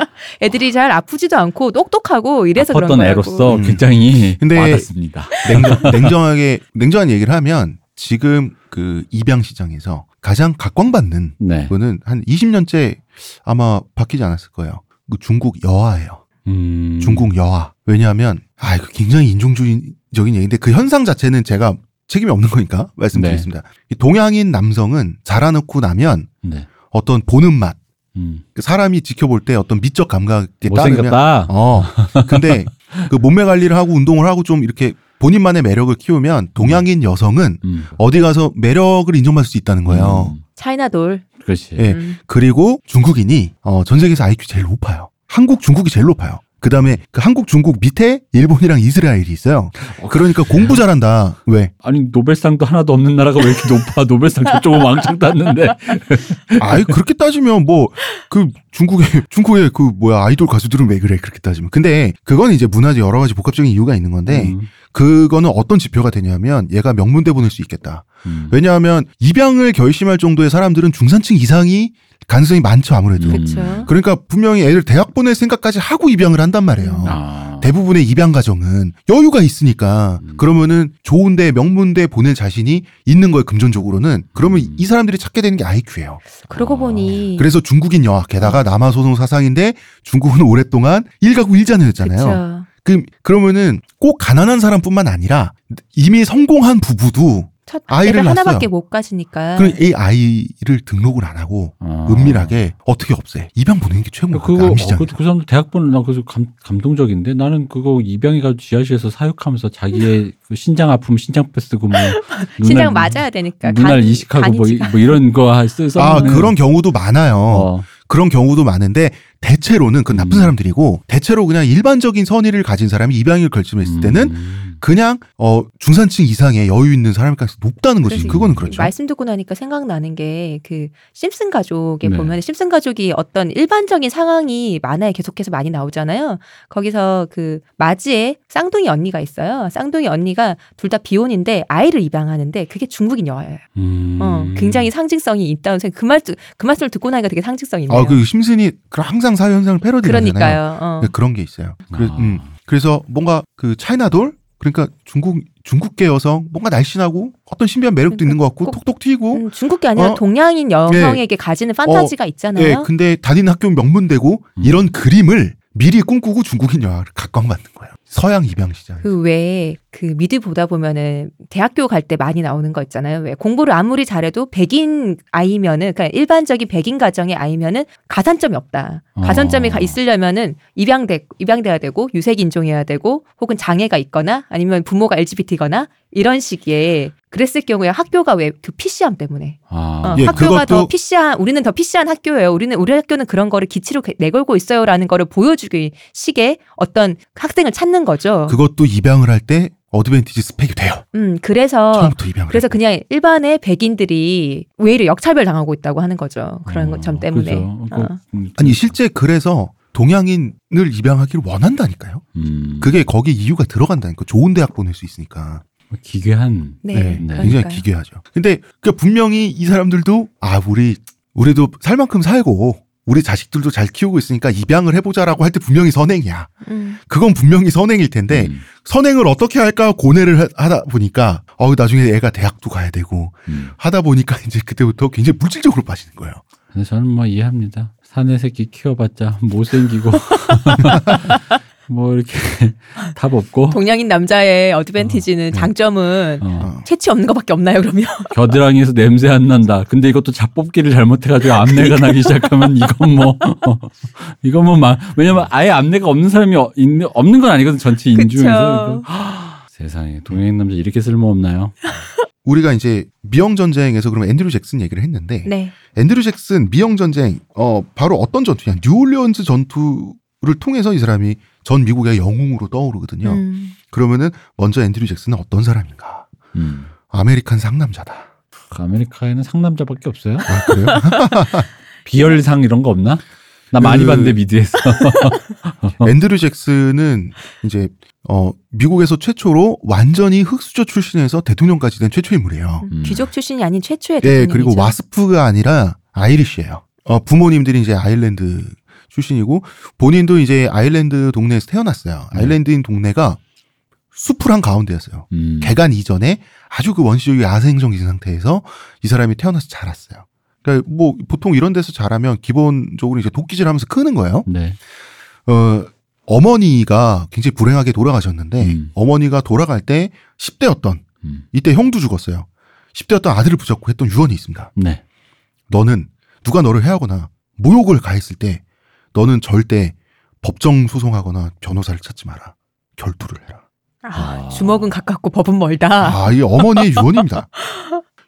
애들이 잘 아프지도 않고 똑똑하고 이래서 그런 거라고. 애로서 음. 굉장히 근데 와닿습니다. 냉정, 냉정 하게, 냉정한 얘기를 하면 지금 그 입양 시장에서 가장 각광받는 네. 거는 한 20년째 아마 바뀌지 않았을 거예요. 그 중국 여아예요. 음. 중국 여아. 왜냐하면 아 이거 굉장히 인종주의적인 얘기인데 그 현상 자체는 제가 책임이 없는 거니까 말씀드리겠습니다. 이 동양인 남성은 자라놓고 나면 네. 어떤 보는 맛, 음. 그 사람이 지켜볼 때 어떤 미적 감각에 따르면. 어. 근데 그 몸매 관리를 하고 운동을 하고 좀 이렇게 본인만의 매력을 키우면 동양인 여성은 음. 어디 가서 매력을 인정받을 수 있다는 거예요. 음. 차이나돌. 그렇지. 예. 음. 그리고 중국인이 어, 전 세계에서 IQ 제일 높아요. 한국, 중국이 제일 높아요. 그 다음에 그 한국, 중국 밑에 일본이랑 이스라엘이 있어요. 그러니까 공부 잘한다. 왜? 아니 노벨상도 하나도 없는 나라가 왜 이렇게 높아? 노벨상 저쪽은 왕창 땄는데. 아이 그렇게 따지면 뭐 그 중국의 중국의 그 뭐야 아이돌 가수들은 왜 그래 그렇게 따지면. 근데 그건 이제 문화적 여러 가지 복합적인 이유가 있는 건데 음. 그거는 어떤 지표가 되냐면 얘가 명문대 보낼 수 있겠다. 음. 왜냐하면 입양을 결심할 정도의 사람들은 중산층 이상이 가능성이 많죠 아무래도. 음. 그렇죠. 그러니까 분명히 애들 대학 보낼 생각까지 하고 입양을 한단 말이에요. 아. 대부분의 입양 가정은 여유가 있으니까 음. 그러면은 좋은데 명문대 보낼 자신이 있는 거예요 금전적으로는 그러면 음. 이 사람들이 찾게 되는 게 IQ예요. 그러고 아. 보니 그래서 중국인 여학 게다가 남아 소송 사상인데 중국은 오랫동안 일가구 일자녀였잖아요. 그쵸. 그 그러면은 꼭 가난한 사람뿐만 아니라 이미 성공한 부부도 첫 아이를 애를 하나밖에 낳았어요. 못 가지니까. 그이 아이를 등록을 안 하고 아. 은밀하게 어떻게 없애 입양 보내는 게 최고인 그거 어. 그, 그 사람도 대학 보는 나 그래서 감, 감동적인데 나는 그거 입양해가지고 지하실에서 사육하면서 자기의 그 신장 아프면 신장 패 쓰고 뭐 신장 맞아야 되니까. 눈알 간- 이식하고 뭐, 뭐 이런 거 쓰. 아 그런 경우도 많아요. 어. 그런 경우도 많은데 대체로는 그 나쁜 음. 사람들이고 대체로 그냥 일반적인 선의를 가진 사람이 입양을 결심했을 때는 음. 그냥 어 중산층 이상의 여유 있는 사람일 가능성이 높다는 거지. 그거는 그렇죠. 말씀 듣고 나니까 생각나는 게 그 심슨 가족에 네. 보면 심슨 가족이 어떤 일반적인 상황이 만화에 계속해서 많이 나오잖아요. 거기서 그 마지에 쌍둥이 언니가 있어요. 쌍둥이 언니가 둘 다 비혼인데 아이를 입양하는데 그게 중국인 여아예요. 음. 어, 굉장히 상징성이 있다는 생각. 그 말, 그 말씀을 듣고 나니까 되게 상징성이 있네요. 아, 그 심슨이 그 항상 사회 현상을 패러디하잖아요. 그러니까요. 어. 네, 그런 게 있어요. 그래, 아. 음. 그래서 뭔가 그 차이나돌 그러니까 중국 중국계 여성 뭔가 날씬하고 어떤 신비한 매력도 있는 것 같고 꼭- 톡톡 튀고 음, 중국이 아니라 어? 동양인 여성에게 가지는 판타지가 있잖아요. 예, 근데 다닌 학교 명문대고 음. 이런 그림을 미리 꿈꾸고 중국인 여학을 각광받는 거예요. 서양 입양 시장. 그 외에 그 미드 보다 보면은 대학교 갈 때 많이 나오는 거 있잖아요. 왜 공부를 아무리 잘해도 백인 아이면은 그러니까 일반적인 백인 가정의 아이면은 가산점이 없다. 가산점이 어. 가- 있으려면은 입양돼 입양돼야 되고 유색 인종이어야 되고 혹은 장애가 있거나 아니면 부모가 LGBT거나 이런 식의 그랬을 경우에 학교가 왜 그 PC함 때문에 아. 어, 예, 학교가 그것도- 더 PC한 우리는 더 PC한 학교예요. 우리는 우리 학교는 그런 거를 기치로 내걸고 있어요라는 거를 보여주기 식의 어떤 학생을 찾는 거죠. 그것도 입양을 할 때 어드밴티지 스펙이 돼요. 음 그래서 처음부터 입양을. 그래서. 그냥 일반의 백인들이 오히려 역차별 당하고 있다고 하는 거죠. 그런 어, 점 때문에. 그죠. 그, 어. 음, 아니 실제 그래서 동양인을 입양하기를 원한다니까요. 음. 그게 거기 이유가 들어간다니까. 좋은 대학 보낼 수 있으니까. 기괴한. 네, 네, 그러니까요. 굉장히 기괴하죠. 근데 그 분명히 이 사람들도 아 우리 우리도 살 만큼 살고 우리 자식들도 잘 키우고 있으니까 입양을 해보자라고 할 때 분명히 선행이야. 음. 그건 분명히 선행일 텐데 음. 선행을 어떻게 할까 고뇌를 하- 하다 보니까 어 나중에 애가 대학도 가야 되고 음. 하다 보니까 이제 그때부터 굉장히 물질적으로 빠지는 거예요. 근데 저는 뭐 이해합니다. 사내 새끼 키워봤자 못생기고 뭐 이렇게 답 없고 동양인 남자의 advantage는 장점은 어, 어. 체취 없는 것밖에 없나요? 그러면 겨드랑이에서 냄새 안 난다. 근데 이것도 잡뽑기를 잘못해가지고 암내가 나기 시작하면 이건 뭐 이건 뭐 막 왜냐면 아예 암내가 없는 사람이 어- 있는 없는 건 아니거든 전체. 인중에서 하, 세상에 동양인 남자 이렇게 쓸모 없나요? 우리가 이제 미영 전쟁에서 그럼 앤드류 잭슨 얘기를 했는데 네. 앤드류 잭슨 미영 전쟁 어 바로 어떤 전투냐 뉴올리언스 전투를 통해서 이 사람이 전 미국의 영웅으로 떠오르거든요. 음. 그러면은 먼저 앤드류 잭슨은 어떤 사람인가? 음. American 상남자다. 그 아메리카에는 상남자밖에 없어요. 아, 그래요? 비열상 이런 거 없나? 나 많이 그- 봤는데 미드에서. 앤드류 잭슨은 이제 어 미국에서 최초로 완전히 흙수저 출신에서 대통령까지 된 최초 인물이에요. 음. 귀족 출신이 아닌 최초의 예, 대통령이죠. 그리고 WASP가 아니라 Irish예요. 어, 부모님들이 이제 아일랜드 출신이고 본인도 이제 아일랜드 동네에서 태어났어요. 네. 아일랜드인 동네가 숲을 한 가운데였어요. 음. 개간 이전에 아주 그 원시적인 야생적인 상태에서 이 사람이 태어나서 자랐어요. 그러니까 뭐 보통 이런 데서 자라면 기본적으로 이제 도끼질 하면서 크는 거예요. 네. 어, 어머니가 굉장히 불행하게 돌아가셨는데 음. 어머니가 돌아갈 때 10대였던 음. 이때 형도 죽었어요. 10대였던 아들을 붙잡고 했던 유언이 있습니다. 네. 너는 누가 너를 해하거나 모욕을 가했을 때 너는 절대 법정 소송하거나 변호사를 찾지 마라. 결투를 해라. 아, 아. 주먹은 가깝고 법은 멀다. 아, 이 어머니의 유언입니다.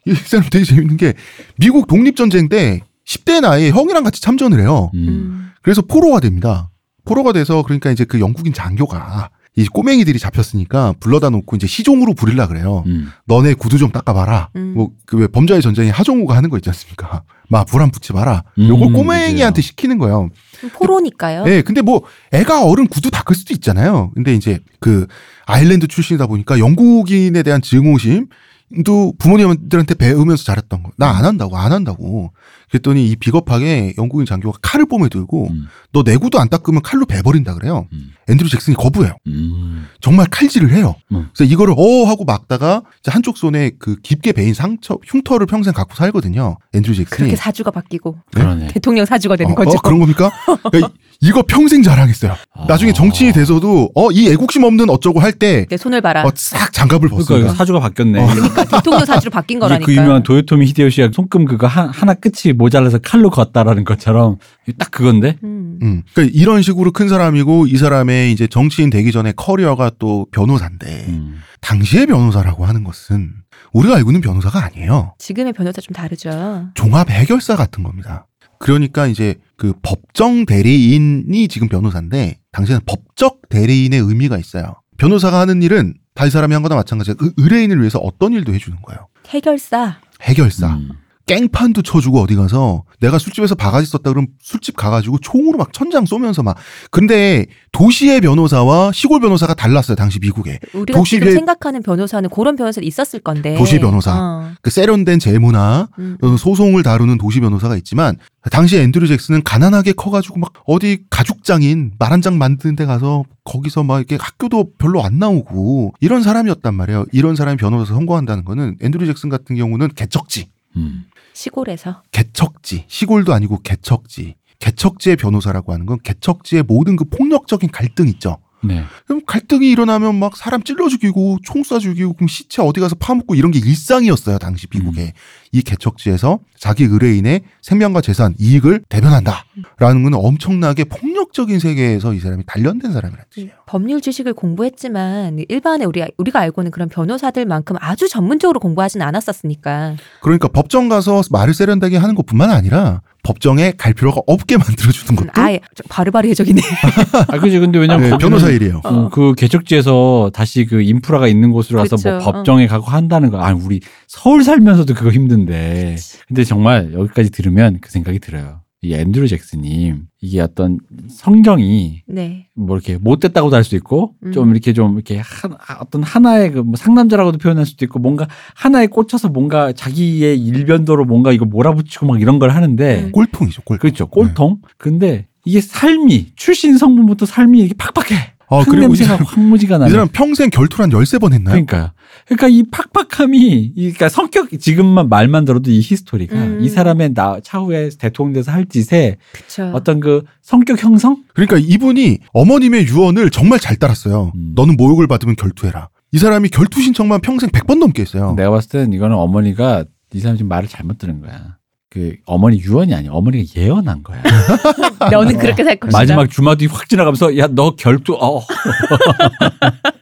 이 사람 되게 재밌는 게 미국 독립전쟁 때 10대 나이에 형이랑 같이 참전을 해요. 음. 음. 그래서 포로가 됩니다. 포로가 돼서 그러니까 이제 그 영국인 장교가 이 꼬맹이들이 잡혔으니까 불러다 놓고 이제 시종으로 부리려 그래요. 음. 너네 구두 좀 닦아봐라. 음. 뭐그왜 범죄의 전쟁에 하정우가 하는 거 있지 않습니까? 막 불안 붙지 마라. 요걸 음, 꼬맹이한테 그죠. 시키는 거예요. 포로니까요. 예, 근데 뭐 애가 어른 구두 닦을 수도 있잖아요. 근데 이제 그 아일랜드 출신이다 보니까 영국인에 대한 증오심도 부모님들한테 배우면서 잘했던 거. 나 안 한다고, 안 한다고. 그랬더니 이 비겁하게 영국인 장교가 칼을 뽐에 들고 음. 너 내 구두 안 닦으면 칼로 베버린다 그래요. 음. 앤드류 잭슨이 거부해요. 음. 정말 칼질을 해요. 음. 그래서 이거를 어 하고 막다가 이제 한쪽 손에 그 깊게 베인 상처, 흉터를 평생 갖고 살거든요. 앤드류 잭슨이. 그렇게 사주가 바뀌고 그러네. 대통령 사주가 되는 어, 거죠. 어, 그런 겁니까? 그러니까 이- 이거 평생 자랑했어요. 나중에 아. 정치인이 돼서도 어이 애국심 없는 어쩌고 할 때 내 손을 봐라. 어, 싹 장갑을 그러니까 벗습니다. 이거 사주가 바뀌었네. 어. 그러니까 대통령 사주로 바뀐 거라니까. 그 유명한 도요토미 히데요시가 손금 그거 한, 하나 끝이 모자라서 칼로 걷다라는 것처럼 딱 그건데. 음. 음. 그러니까 이런 식으로 큰 사람이고 이 사람의 이제 정치인 되기 전에 커리어가 또 변호사인데 음. 당시의 변호사라고 하는 것은 우리가 알고 있는 변호사가 아니에요. 지금의 변호사 좀 다르죠. 종합 해결사 같은 겁니다. 그러니까 이제 그 법정 대리인이 지금 변호사인데 당시에는 법적 대리인의 의미가 있어요. 변호사가 하는 일은 다른 사람이 한 거나 마찬가지로 의- 의뢰인을 위해서 어떤 일도 해주는 거예요. 해결사. 해결사. 음. 깽판도 쳐주고 어디 가서 내가 술집에서 바가지 썼다 그럼 술집 가가지고 총으로 막 천장 쏘면서 막 근데 도시의 변호사와 시골 변호사가 달랐어요 당시 미국에 우리가 도시의- 지금 생각하는 변호사는 그런 변호사도 있었을 건데. 도시 변호사. 어. 그 세련된 재무나 음. 어, 소송을 다루는 도시 변호사가 있지만 당시 앤드류 잭슨은 가난하게 커가지고 막 어디 가죽장인 말 한 장 만드는 데 가서 거기서 막 이렇게 학교도 별로 안 나오고 이런 사람이었단 말이에요 이런 사람이 변호사에서 성공한다는 거는 앤드류 잭슨 같은 경우는 개척지 음. 시골에서. 개척지 시골도 아니고 개척지 개척지의 변호사라고 하는 건 개척지의 모든 그 폭력적인 갈등 있죠. 네. 그럼 갈등이 일어나면 막 사람 찔러 죽이고 총 쏴 죽이고 그럼 시체 어디 가서 파묻고 이런 게 일상이었어요 당시 미국에 이 개척지에서 자기 의뢰인의 생명과 재산 이익을 대변한다라는 건 엄청나게 폭력적인 세계에서 이 사람이 단련된 사람이라는 뜻이에요. 법률 지식을 공부했지만 일반의 우리 우리가 알고는 그런 변호사들만큼 아주 전문적으로 공부하지는 않았었으니까. 그러니까 법정 가서 말을 세련되게 하는 것뿐만 아니라 법정에 갈 필요가 없게 만들어주는 것도 아예 바르바리해적이네. 아, 그지. 근데 왜냐면 네, 변호사 일이에요. 어, 그 개척지에서 다시 그 인프라가 있는 곳으로 가서 그쵸. 뭐 법정에 가고 한다는 거. 아, 우리 서울 살면서도 그거 힘든 데. 근데 정말 여기까지 들으면 그 생각이 들어요. 이 앤드류 잭슨님 이게 어떤 성경이 네. 뭐 이렇게 못됐다고도 할 수 있고 음. 좀 이렇게 좀 이렇게 한, 어떤 하나의 그 뭐 상남자라고도 표현할 수도 있고 뭔가 하나에 꽂혀서 뭔가 자기의 일변도로 뭔가 이거 몰아붙이고 막 이런 걸 하는데 음. 꼴통이죠, 꼴통. 그렇죠 꼴통 근데 이게 삶이 출신 성분부터 삶이 이렇게 팍팍해 아, 그리고 이 흙냄새가 사람, 확 무지가 이 나요 사람 평생 결투를 한 13번 했나요? 그러니까 그러니까 이 팍팍함이 이 그러니까 성격 지금만 말만 들어도 이 히스토리가 음. 이 사람의 나 차후에 대통령 돼서 할 짓에 그쵸. 어떤 그 성격 형성? 그러니까 이분이 어머님의 유언을 정말 잘 따랐어요. 음. 너는 모욕을 받으면 결투해라. 이 사람이 결투 신청만 평생 100번 넘게 했어요. 내가 봤을 때는 이거는 어머니가 이 사람 지금 말을 잘못 들은 거야. 그 어머니 유언이 아니야. 어머니가 예언한 거야. 너는 그렇게 살 것이다. 마지막 주마디 확 지나가면서 야 너 결투 어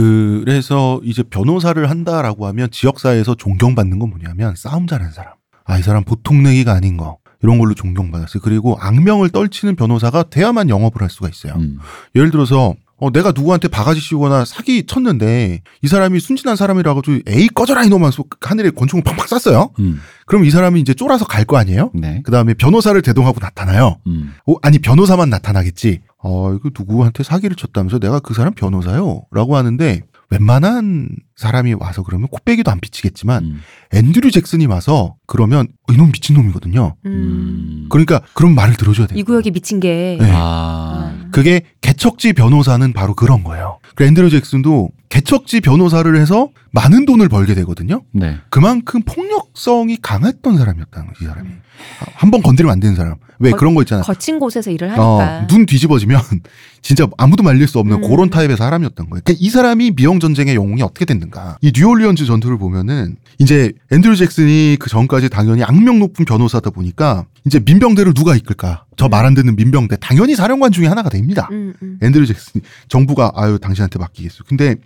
그래서 이제 변호사를 한다라고 하면 지역사회에서 존경받는 건 뭐냐면 싸움 잘하는 사람. 아, 이 사람 보통 내기가 아닌 거. 이런 걸로 존경받았어요. 그리고 악명을 떨치는 변호사가 돼야만 영업을 할 수가 있어요. 음. 예를 들어서 어, 내가 누구한테 바가지 씌우거나 사기 쳤는데 이 사람이 순진한 사람이라고 좀 에이 꺼져라 이놈아 소- 하늘에 권총을 팡팡 쐈어요. 음. 그럼 이 사람이 이제 쫄아서 갈 거 아니에요? 네. 그 다음에 변호사를 대동하고 나타나요. 음. 어, 아니 변호사만 나타나겠지. 어 이거 누구한테 사기를 쳤다면서 내가 그 사람 변호사요?라고 하는데 웬만한 사람이 와서 그러면 코빼기도 안 비치겠지만 음. 앤드류 잭슨이 와서 그러면 이놈 미친 놈이거든요. 음. 음. 그러니까 그런 말을 들어줘야 돼요. 이 구역이 미친 게. 네. 아. 그게 개척지 변호사는 바로 그런 거예요. 그 앤드류 잭슨도 개척지 변호사를 해서 많은 돈을 벌게 되거든요. 네. 그만큼 폭력성이 강했던 사람이었다는 거지, 이 사람이. 한 번 건드리면 안 되는 사람. 왜 거- 그런 거 있잖아. 거친 곳에서 일을 어, 하니까. 눈 뒤집어지면 진짜 아무도 말릴 수 없는 음. 그런 타입의 사람이었던 거예요. 그러니까 이 사람이 미영 전쟁의 영웅이 어떻게 됐는가? 이 뉴올리언즈 전투를 보면은 이제 앤드류 잭슨이 그 전까지 당연히 악명 높은 변호사다 보니까 이제 민병대를 누가 이끌까? 저 말 안 듣는 민병대 당연히 사령관 중에 하나가 됩니다. 음, 음. 앤드류 잭슨이 정부가 아유 당신한테 맡기겠어. 근데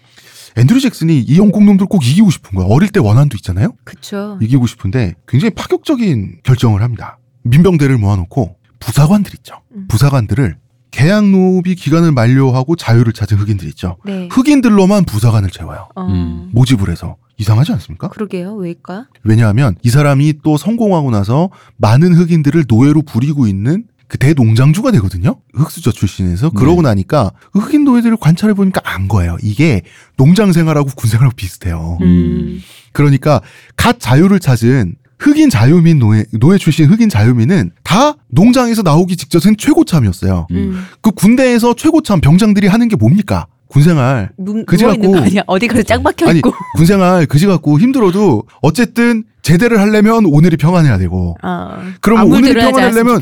앤드류 잭슨이 이 영국 놈들 꼭 이기고 싶은 거야. 어릴 때 원한도 있잖아요. 그쵸. 이기고 싶은데 굉장히 파격적인 결정을 합니다. 민병대를 모아놓고 부사관들 있죠. 음. 부사관들을 계약 노비 기간을 만료하고 자유를 찾은 흑인들 있죠. 네. 흑인들로만 부사관을 채워요. 어. 음. 모집을 해서 이상하지 않습니까? 그러게요. 왜일까? 왜냐하면 이 사람이 또 성공하고 나서 많은 흑인들을 노예로 부리고 있는 그 대농장주가 되거든요. 흑수저 출신에서 그러고 나니까 흑인 노예들을 관찰해 보니까 안 거예요. 이게 농장 생활하고 군 생활하고 비슷해요. 음. 그러니까 갓 자유를 찾은 흑인 자유민 노예 노예 출신 흑인 자유민은 다 농장에서 나오기 직전은 최고참이었어요. 음. 그 군대에서 최고참 병장들이 하는 게 뭡니까? 군생활. 눈 그지 같고- 아니야? 어디 가서 짱 박혀 아니 있고. 군생활 그지 갖고 힘들어도 어쨌든 제대를 하려면 오늘이 평안해야 되고 아. 그러면 오늘이 평안하려면.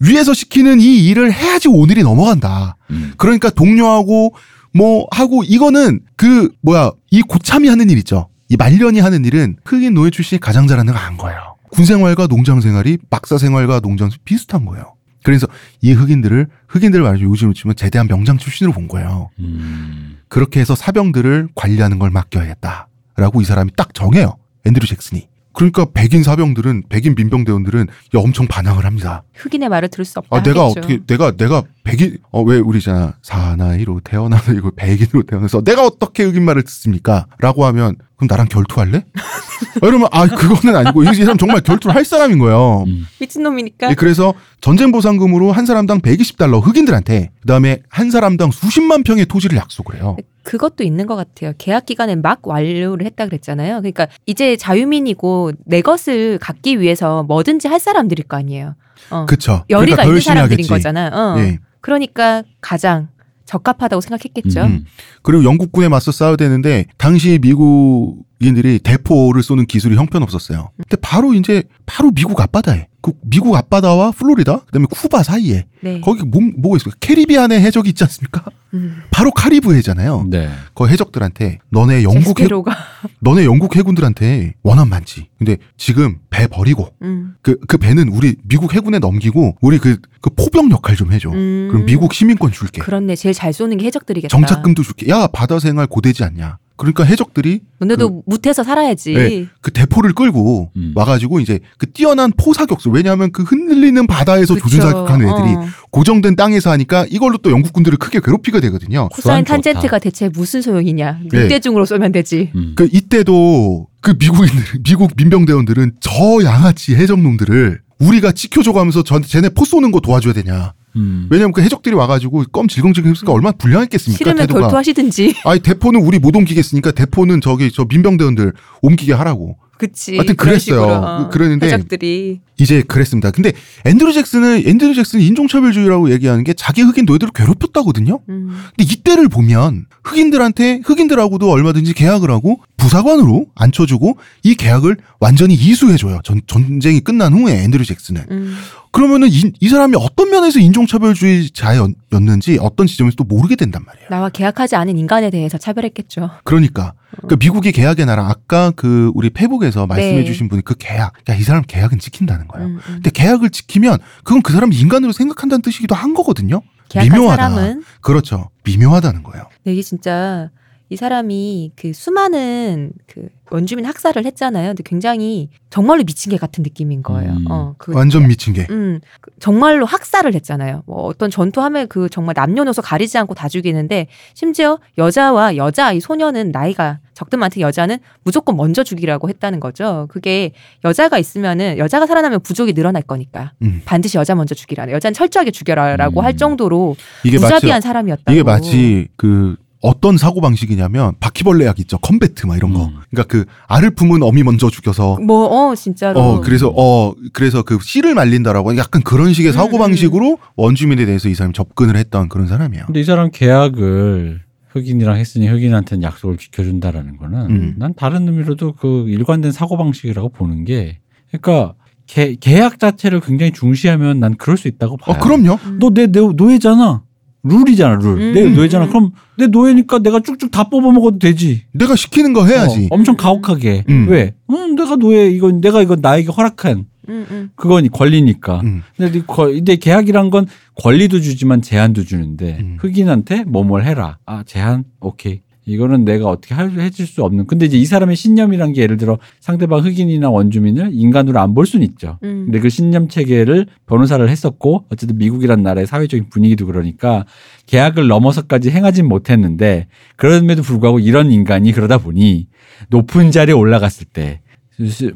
위에서 시키는 이 일을 해야지 오늘이 넘어간다. 음. 그러니까 동료하고 뭐 하고 이거는 그 뭐야 이 고참이 하는 일 있죠. 이 말년이 하는 일은 흑인 노예 출신이 가장 잘하는 거안 거예요. 군 생활과 농장 생활이 막사 생활과 농장 비슷한 거예요. 그래서 이 흑인들을 흑인들 말이죠. 요즘으로 치면 제대한 명장 출신으로 본 거예요. 음. 그렇게 해서 사병들을 관리하는 걸 맡겨야겠다라고 이 사람이 딱 정해요. 앤드류 잭슨이. 그러니까 백인 사병들은 백인 민병 대원들은 야, 엄청 반항을 합니다. 흑인의 말을 들을 수 없다. 아, 내가 하겠죠. 어떻게, 내가, 내가 백인, 어, 왜 우리잖아. 사나이로 태어나서 이거 백인으로 태어나서 내가 어떻게 흑인 말을 듣습니까? 라고 하면, 그럼 나랑 결투할래? 아, 이러면, 아, 그거는 아니고, 이 사람 정말 결투를 할 사람인 거예요. 음. 미친 놈이니까. 예, 그래서 전쟁 보상금으로 한 사람당 120달러 흑인들한테, 그 다음에 한 사람당 수십만 평의 토지를 약속을 해요. 그것도 있는 것 같아요. 계약 기간에 막 완료를 했다 그랬잖아요. 그러니까 이제 자유민이고 내 것을 갖기 위해서 뭐든지 할 사람들일 거 아니에요. 어. 그쵸. 열의가 그러니까 더 있는 사람들인 하겠지. 거잖아요. 어. 예. 그러니까 가장 적합하다고 생각했겠죠. 음. 그리고 영국군에 맞서 싸워야 되는데 당시 미국인들이 대포를 쏘는 기술이 형편없었어요. 바로 이제 바로 미국 앞바다에 그 미국 앞바다와 플로리다 그다음에 쿠바 사이에 네. 거기 뭐, 뭐가 있어요? 캐리비안의 해적이 있지 않습니까? 음. 바로 카리브 해잖아요. 네. 그 해적들한테 너네 영국 해. 너네 영국 해군들한테 원한 많지. 근데 지금 배 버리고 음. 그그 배는 우리 미국 해군에 넘기고 우리 그 그 포병 역할 좀 해줘. 음. 그럼 미국 시민권 줄게. 그렇네. 제일 잘 쏘는 게 해적들이겠다. 정착금도 줄게. 야 바다 생활 고되지 않냐. 그러니까 해적들이 너네도 무태서 살아야지. 네. 그 대포를 끌고 음. 와가지고 이제 그 뛰어난 포사격수 왜냐하면 그 흔들리는 바다에서 그쵸. 조준 사격하는 애들이 어. 고정된 땅에서 하니까 이걸로 또 영국 군들을 크게 괴롭히게 되거든요. 코사인. 탄젠트가 대체 무슨 소용이냐. 네. 늑대중으로 쏘면 되지. 음. 그 이때도 그 미국인들 미국 민병대원들은 저 양아치 해적놈들을 우리가 지켜줘가면서 전 쟤네 포 쏘는 거 도와줘야 되냐. 음. 왜냐면 그 해적들이 와가지고 껌 질겅질겅 했으니까 얼마나 불량했겠습니까? 싫으면 태도가. 결투하시든지. 아니 대포는 우리 못 옮기겠으니까 대포는 저기 저 민병대원들 옮기게 하라고. 그치. 하여튼 그랬어요. 식으로. 어. 그- 그랬는데 해적들이. 이제 그랬습니다. 근데 앤드류 잭슨은 앤드류 잭슨 인종차별주의라고 얘기하는 게 자기 흑인 노예들을 괴롭혔다거든요. 음. 근데 이때를 보면 흑인들한테 흑인들하고도 얼마든지 계약을 하고 부사관으로 앉혀주고 이 계약을 완전히 이수해줘요. 전, 전쟁이 끝난 후에 앤드류 잭슨은. 음. 그러면은 이, 이 사람이 어떤 면에서 인종차별주의자였는지 어떤 지점에서 또 모르게 된단 말이에요. 나와 계약하지 않은 인간에 대해서 차별했겠죠. 그러니까, 그러니까 미국이 계약의 나라 아까 그 우리 페북에서 말씀해주신 네. 분이 그 계약, 야 이 사람 계약은 지킨다는 거예요. 음, 음. 근데 계약을 지키면 그건 그 사람 인간으로 생각한다는 뜻이기도 한 거거든요. 미묘하다. 사람은 그렇죠. 미묘하다는 거예요. 근데 이게 진짜 이 사람이 그 수많은 그 원주민 학살을 했잖아요. 근데 굉장히 정말로 미친 개 같은 느낌인 거예요. 음. 어, 그 완전 미친 게. 음, 그 정말로 학살을 했잖아요. 뭐 어떤 전투하면 그 정말 남녀노소 가리지 않고 다 죽이는데 심지어 여자와 여자 이 소녀는 나이가 적든 많든 여자는 무조건 먼저 죽이라고 했다는 거죠. 그게 여자가 있으면은 여자가 살아나면 부족이 늘어날 거니까 음. 반드시 여자 먼저 죽이라. 여자는 철저하게 죽여라라고 음. 할 정도로 무자비한 사람이었다고. 이게 마치 그 어떤 사고 방식이냐면 바퀴벌레 약 있죠. 컴배트 막 이런 거. 음. 그러니까 그 알을 품은 어미 먼저 죽여서 뭐어 진짜로 어 그래서 어 그래서 그 씨를 말린다라고 약간 그런 식의 사고 음, 방식으로 원주민에 대해서 이 사람이 접근을 했던 그런 사람이에요. 근데 이 사람 계약을 흑인이랑 했으니 흑인한테는 약속을 지켜준다라는 거는 음. 난 다른 의미로도 그 일관된 사고 방식이라고 보는 게 그러니까 계, 계약 자체를 굉장히 중시하면 난 그럴 수 있다고 봐요. 어 그럼요. 음. 너내 노예잖아. 룰이잖아 룰. 음, 내 음, 노예잖아. 음. 그럼 내 노예니까 내가 쭉쭉 다 뽑아 먹어도 되지. 내가 시키는 거 해야지. 어, 엄청 가혹하게. 음. 왜? 음, 내가 노예 이건 내가 이건 나에게 허락한 음, 음. 그건 권리니까. 음. 근데, 이 거- 근데 계약이란 건 권리도 주지만 제한도 주는데 음. 흑인한테 뭐뭘 해라. 아 제한 오케이. 이거는 내가 어떻게 할, 해줄 수 없는. 근데 이제 이 사람의 신념이란 게 예를 들어 상대방 흑인이나 원주민을 인간으로 안 볼 수는 있죠. 음. 근데 그 신념 체계를 변호사를 했었고 어쨌든 미국이란 나라의 사회적인 분위기도 그러니까 계약을 넘어서까지 행하진 못했는데 그럼에도 불구하고 이런 인간이 그러다 보니 높은 자리에 올라갔을 때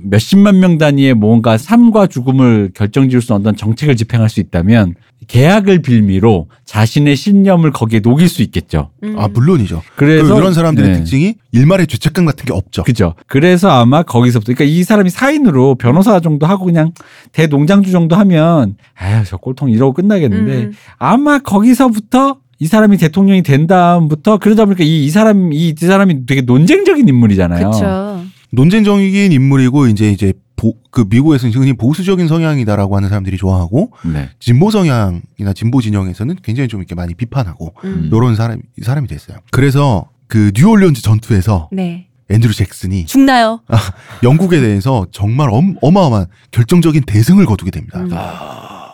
몇십만 명 단위의 뭔가 삶과 죽음을 결정지을 수 없는 정책을 집행할 수 있다면 계약을 빌미로 자신의 신념을 거기에 녹일 수 있겠죠. 음. 아 물론이죠. 그래서 그 이런 사람들의 네. 특징이 일말의 죄책감 같은 게 없죠. 그죠. 그래서 아마 거기서부터 그러니까 이 사람이 사인으로 변호사 정도 하고 그냥 대농장주 정도 하면 아유 저 꼴통 이러고 끝나겠는데 음. 아마 거기서부터 이 사람이 대통령이 된 다음부터 그러다 보니까 이, 이 사람 이, 이 사람이 되게 논쟁적인 인물이잖아요. 그렇죠. 논쟁적인 인물이고 이제 이제 보, 그 미국에서는 흔히 보수적인 성향이다라고 하는 사람들이 좋아하고 네. 진보 성향이나 진보 진영에서는 굉장히 좀 이렇게 많이 비판하고 음. 요런 사람 사람이 됐어요. 그래서 그 뉴올리언즈 전투에서 네. 앤드류 잭슨이 죽나요? 영국에 대해서 정말 엄, 어마어마한 결정적인 대승을 거두게 됩니다. 음.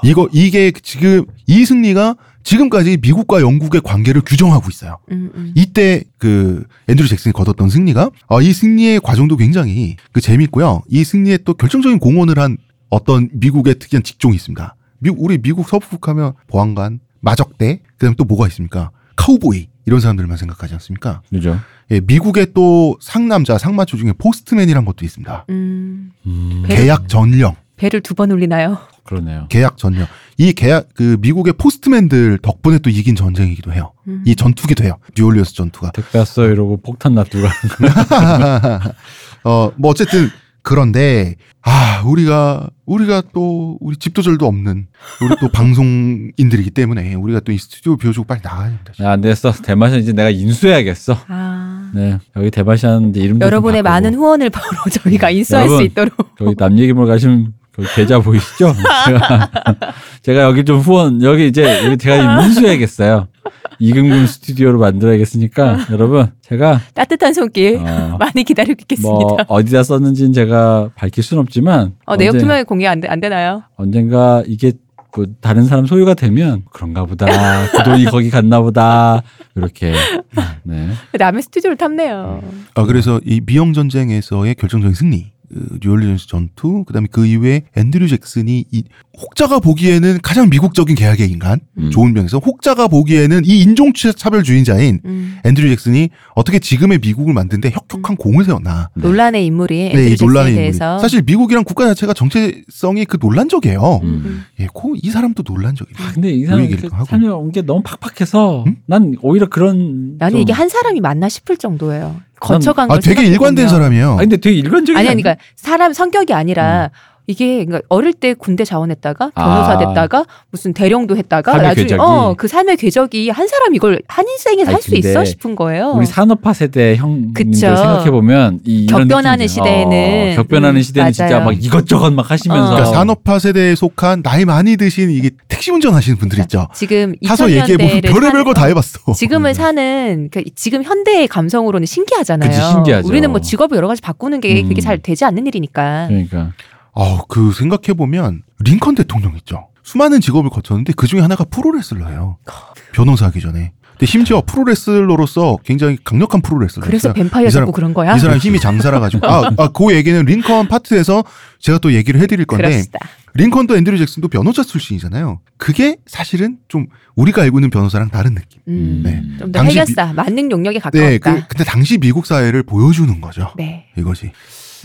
이거 이게 지금 이 승리가 지금까지 미국과 영국의 관계를 규정하고 있어요. 음, 음. 이때 그 앤드류 잭슨이 거뒀던 승리가 어, 이 승리의 과정도 굉장히 그 재밌고요. 이 승리에 또 결정적인 공헌을 한 어떤 미국의 특이한 직종이 있습니다. 미, 우리 미국 서부국하면 보안관, 마적대, 그다음에 또 뭐가 있습니까? 카우보이 이런 사람들만 생각하지 않습니까? 그죠. 예, 미국의 또 상남자, 상마초 중에 포스트맨이란 것도 있습니다. 음. 음, 배- 계약 전령, 배를 두 번 울리나요? 그러네요. 계약 전령. 이 계약 그 미국의 postman들 덕분에 또 이긴 전쟁이기도 해요. 음. 이 전투기도 해요. 뉴올리언스 전투가. 택배 왔어 이러고 폭탄 놔두고 어, 뭐 어쨌든 그런데 아, 우리가 우리가 또 우리 집도절도 없는 우리 또 방송인들이기 때문에 우리가 또 이 스튜디오 비워주고 빨리 나가야 됩니다. 야, 안 됐어. 대마시안 이제 내가 인수해야겠어. 아. 네. 여기 대마시안 이제 이름 여러분의 많은 후원을 바로 저희가 인수할 수 여러분. 있도록. 저기 남 얘기물 가시면 거기 계좌 보이시죠? 제가, 제가 여기 좀 후원 여기 이제 여기 제가 인수해야겠어요. 이금금 스튜디오로 만들어야겠으니까 여러분 제가 따뜻한 손길 어, 많이 기다리고 있겠습니다. 뭐 어디다 썼는지는 제가 밝힐 수는 없지만 어, 내역 투명히 공개 안, 되, 안 되나요? 언젠가 이게 뭐 다른 사람 소유가 되면 그런가 보다. 그 돈이 거기 갔나 보다. 이렇게 네. 남의 스튜디오를 탐내요. 아, 그래서 이 미영 전쟁에서의 결정적인 승리. 그 뉴올리언스 전투, 그다음에 그 이후에 앤드류 잭슨이 이 혹자가 보기에는 가장 미국적인 계약의 인간, 음. 좋은 면에서 혹자가 보기에는 이 인종 차별주의자인 음. 앤드류 잭슨이 어떻게 지금의 미국을 만드는데 혁혁한 공을 세웠나. 논란의 인물이 네, 이 앤드류 잭슨에 논란의 인물이. 대해서 사실 미국이란 국가 자체가 정체성이 그 논란적이에요. 음. 음. 예, 고, 이 사람도 논란적이에요. 아, 근데 이그 사람 얘기를 그 하고. 참여한 게 너무 팍팍해서 음? 난 오히려 그런 나는 좀- 이게 한 사람이 맞나 싶을 정도예요. 거쳐간 아, 걸 되게 일관된. 사람이에요. 아니 근데 되게 일관적인 아니, 아니, 그러니까 사람 성격이 아니라 이게 그러니까 어릴 때 군대 자원했다가 변호사 아. 됐다가 무슨 대령도 했다가 나중에 궤적이. 어그 삶의 궤적이 한 사람 이걸 한 인생에서 할 수 있어 싶은 거예요. 우리 산업화 세대 형님들 그쵸. 생각해 보면 격변하는. 시대에는. 어, 격변하는 음, 시대는 진짜 맞아요. 막 이것저것 막 하시면서 어. 그러니까 산업화 세대에 속한 나이 많이 드신 이게 택시 운전하시는 분들 있죠. 지금 타서 얘기해 보면 2000년대를 별의별 거 다 해봤어. 지금을 사는 그 지금 현대의 감성으로는 신기하잖아요. 그치, 신기하죠. 우리는 뭐 직업을 여러 가지 바꾸는 게 음. 그게 잘 되지 않는 일이니까. 그러니까 어, 그 생각해 보면 링컨 대통령 있죠. 수많은 직업을 거쳤는데 그 중에 하나가 프로레슬러예요. 변호사 하기 전에. 근데 심지어 프로레슬러로서 굉장히 강력한 프로레슬러였어요. 그래서 뱀파이어 이 사람- 잡고 그런 거야? 이 사람 힘이 장사라 가지고 아, 아, 그 얘기는 링컨 파트에서 제가 또 얘기를 해드릴 건데 그럽시다. 링컨도 앤드류 잭슨도 변호사 출신이잖아요. 그게 사실은 좀 우리가 알고 있는 변호사랑 다른 느낌. 음, 네. 좀더 당시 해결사, 만능 용역에 네, 가까웠다. 그, 근데 당시 미국 사회를 보여주는 거죠. 네. 이것이.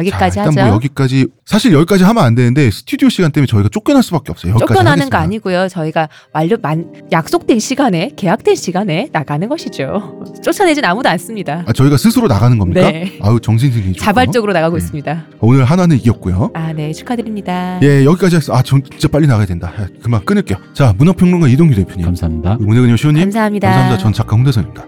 여기까지 자, 일단 하죠. 뭐 여기까지 사실 여기까지 하면 안 되는데 스튜디오 시간 때문에 저희가 쫓겨날 수밖에 없어요. 쫓겨나는 하겠습니다. 거 아니고요. 저희가 완료 만 약속된 시간에 계약된 시간에 나가는 것이죠. 쫓아내진 아무도 않습니다. 아, 저희가 스스로 나가는 겁니까? 네. 아유 정신승리. 자발적으로 나가고 네. 있습니다. 오늘 하나는 이겼고요. 아, 네. 축하드립니다. 예, 여기까지 했어. 아, 전 진짜 빨리 나가야 된다. 야, 그만 끊을게요. 자, 문화평론가 이동규 대표님, 감사합니다. 문혜근 여시호님, 감사합니다. 감사합니다. 전 작가 홍대선입니다.